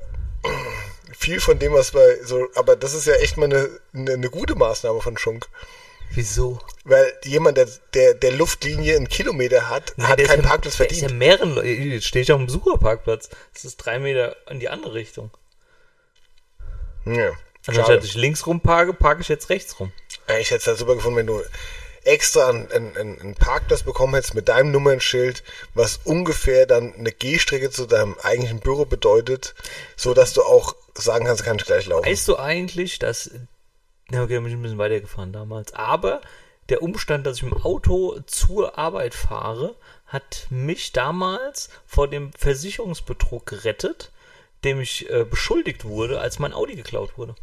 [SPEAKER 2] viel von dem, was bei so, aber das ist ja echt mal eine, eine, eine gute Maßnahme von Schunk.
[SPEAKER 3] Wieso?
[SPEAKER 2] Weil jemand, der, der, der Luftlinie einen Kilometer hat, hat
[SPEAKER 3] der ist
[SPEAKER 2] keinen
[SPEAKER 3] ja-
[SPEAKER 2] Parkplatz
[SPEAKER 3] der Ist ja
[SPEAKER 2] verdient.
[SPEAKER 3] mehreren. Jetzt stehe ich auf dem Besucherparkplatz. Das ist drei Meter in die andere Richtung.
[SPEAKER 2] Ja,
[SPEAKER 3] Also anstatt ich links rum parke, parke ich jetzt rechts rum.
[SPEAKER 2] Ja, Ich hätte es halt super gefunden, wenn du extra einen, einen, einen Parkplatz bekommen hättest mit deinem Nummernschild, was ungefähr dann eine Gehstrecke zu deinem eigentlichen Büro bedeutet, so dass du auch sagen kannst, kann ich gleich laufen.
[SPEAKER 3] Weißt du eigentlich, dass. Ja, okay, bin ich ein bisschen weitergefahren damals. Aber der Umstand, dass ich dem Auto zur Arbeit fahre, hat mich damals vor dem Versicherungsbetrug gerettet, dem ich äh, beschuldigt wurde, als mein Audi geklaut wurde.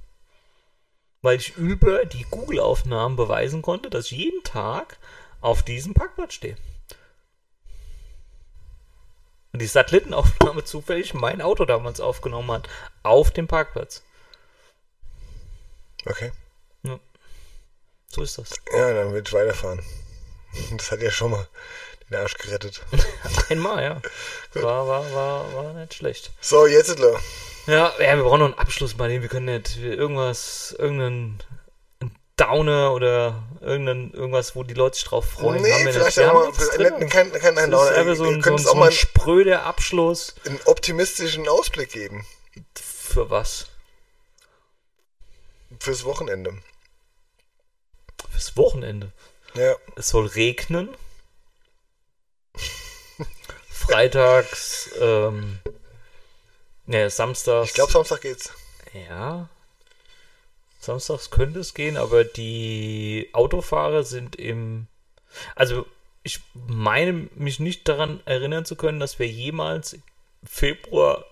[SPEAKER 3] Weil ich über die Google-Aufnahmen beweisen konnte, dass ich jeden Tag auf diesem Parkplatz stehe. Und die Satellitenaufnahme zufällig mein Auto damals aufgenommen hat. Auf dem Parkplatz.
[SPEAKER 2] Okay.
[SPEAKER 3] So ist das.
[SPEAKER 2] Ja, dann will ich weiterfahren. Das hat ja schon mal den Arsch gerettet.
[SPEAKER 3] Einmal, ja. War, war, war, war nicht schlecht.
[SPEAKER 2] So, jetzt, Hitler.
[SPEAKER 3] Ja, ja, wir brauchen noch einen Abschluss bei dem. Wir können nicht wir- irgendwas, irgendeinen einen Downer oder irgendein, irgendwas, wo die Leute sich drauf freuen.
[SPEAKER 2] Nee,
[SPEAKER 3] haben wir
[SPEAKER 2] vielleicht.
[SPEAKER 3] Wir haben nichts
[SPEAKER 2] vielleicht kein, kein, kein,
[SPEAKER 3] ist einfach so
[SPEAKER 2] wir
[SPEAKER 3] ein, so so
[SPEAKER 2] mal
[SPEAKER 3] ein spröder Abschluss.
[SPEAKER 2] einen optimistischen Ausblick geben.
[SPEAKER 3] Für was?
[SPEAKER 2] Fürs Wochenende.
[SPEAKER 3] Fürs Wochenende.
[SPEAKER 2] Ja.
[SPEAKER 3] Es soll regnen. Freitags, ähm, ne, Samstags.
[SPEAKER 2] Ich glaube, Samstag geht's.
[SPEAKER 3] Ja. Samstags könnte es gehen, aber die Autofahrer sind im. Also, ich meine mich nicht daran erinnern zu können, dass wir jemals im Februar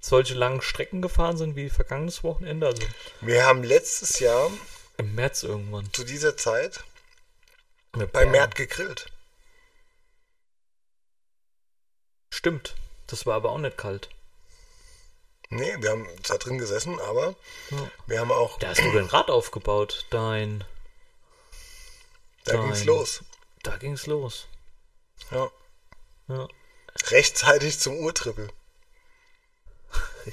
[SPEAKER 3] solche langen Strecken gefahren sind wie vergangenes Wochenende. Also
[SPEAKER 2] Wir haben letztes Jahr
[SPEAKER 3] im März irgendwann.
[SPEAKER 2] zu dieser Zeit
[SPEAKER 3] Mit
[SPEAKER 2] bei. Mert gegrillt.
[SPEAKER 3] Stimmt. Das war aber auch nicht kalt.
[SPEAKER 2] Nee, wir haben da drin gesessen, aber
[SPEAKER 3] Ja.
[SPEAKER 2] wir haben auch,
[SPEAKER 3] Da hast du dein Rad aufgebaut. Dein.
[SPEAKER 2] da
[SPEAKER 3] Nein.
[SPEAKER 2] ging's los.
[SPEAKER 3] Da ging's los.
[SPEAKER 2] Ja.
[SPEAKER 3] Ja.
[SPEAKER 2] Rechtzeitig zum Urtrippel.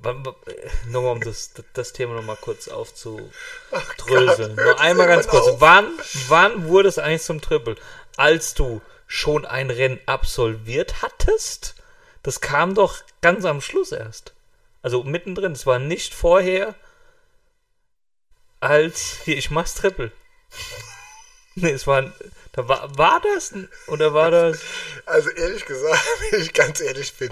[SPEAKER 3] Wann- äh, Nochmal, um das, das Thema nochmal kurz aufzudröseln.
[SPEAKER 2] Gott,
[SPEAKER 3] Noch
[SPEAKER 2] hört
[SPEAKER 3] einmal ganz kurz.
[SPEAKER 2] auf?
[SPEAKER 3] Wann, wann wurde es eigentlich zum Triple? Als du schon ein Rennen absolviert hattest? Das kam doch ganz am Schluss erst. Also mittendrin. Es war nicht vorher als hier, ich mach's Triple. Nee, es war. Da war, war das ein- oder war das.
[SPEAKER 2] Also ehrlich gesagt, wenn ich ganz ehrlich bin,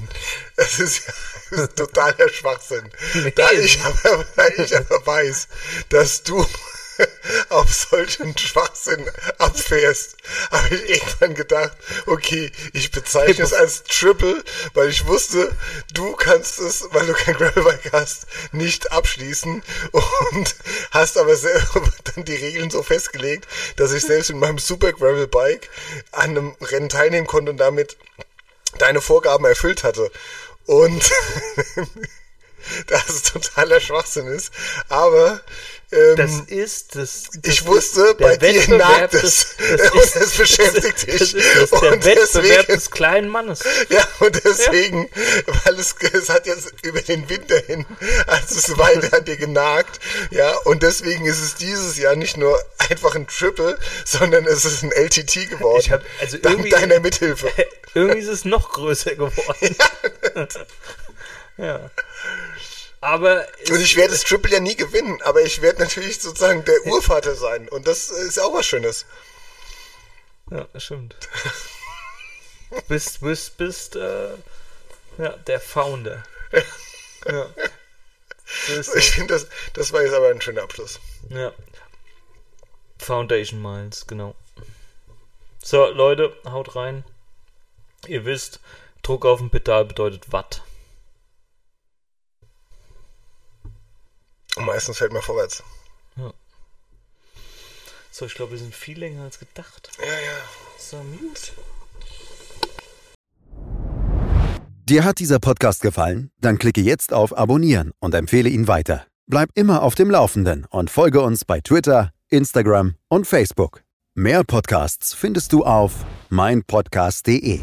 [SPEAKER 2] es ist, es ist totaler Schwachsinn. Da, ich aber, da ich aber weiß, dass du auf solchen Schwachsinn abfährst, habe ich irgendwann gedacht, okay, ich bezeichne es als Triple, weil ich wusste, du kannst es, weil du kein Gravelbike hast, nicht abschließen und hast aber selber dann die Regeln so festgelegt, dass ich selbst mit meinem Super Gravelbike an einem Rennen teilnehmen konnte und damit deine Vorgaben erfüllt hatte. Und dass es totaler Schwachsinn ist. Aber ähm,
[SPEAKER 3] Das ist das. das
[SPEAKER 2] ich wusste, bei
[SPEAKER 3] der
[SPEAKER 2] dir nagt es.
[SPEAKER 3] des-
[SPEAKER 2] Und es beschäftigt dich.
[SPEAKER 3] Das ist das, der
[SPEAKER 2] Und
[SPEAKER 3] Wettbewerb
[SPEAKER 2] deswegen-
[SPEAKER 3] des kleinen Mannes.
[SPEAKER 2] Ja, und deswegen, weil es, es hat jetzt über den Winter hin, als es weiter an dir genagt, ja, und deswegen ist es dieses Jahr nicht nur einfach ein Triple, sondern es ist ein LTT geworden.
[SPEAKER 3] Ich hab- also
[SPEAKER 2] dank
[SPEAKER 3] irgendwie-
[SPEAKER 2] deiner Mithilfe.
[SPEAKER 3] Irgendwie ist es noch größer geworden. ja. Aber
[SPEAKER 2] Und ich werde das Triple ja nie gewinnen, aber ich werde natürlich sozusagen der Urvater sein. Und das ist ja auch was Schönes.
[SPEAKER 3] Ja, das stimmt. bist, bist, bist, äh, ja, der Founder. Ja. So
[SPEAKER 2] Ich finde, das, das war jetzt aber ein schöner Abschluss.
[SPEAKER 3] Ja. Foundation Miles, genau. So, Leute, haut rein. Ihr wisst, Druck auf dem Pedal bedeutet Watt.
[SPEAKER 2] Und meistens fällt mir vorwärts.
[SPEAKER 3] So, ich glaube, wir sind viel länger als gedacht.
[SPEAKER 2] Ja, ja.
[SPEAKER 3] So, mute.
[SPEAKER 4] Dir hat dieser Podcast gefallen? Dann klicke jetzt auf Abonnieren und empfehle ihn weiter. Bleib immer auf dem Laufenden und folge uns bei Twitter, Instagram und Facebook. Mehr Podcasts findest du auf meinpodcast.de.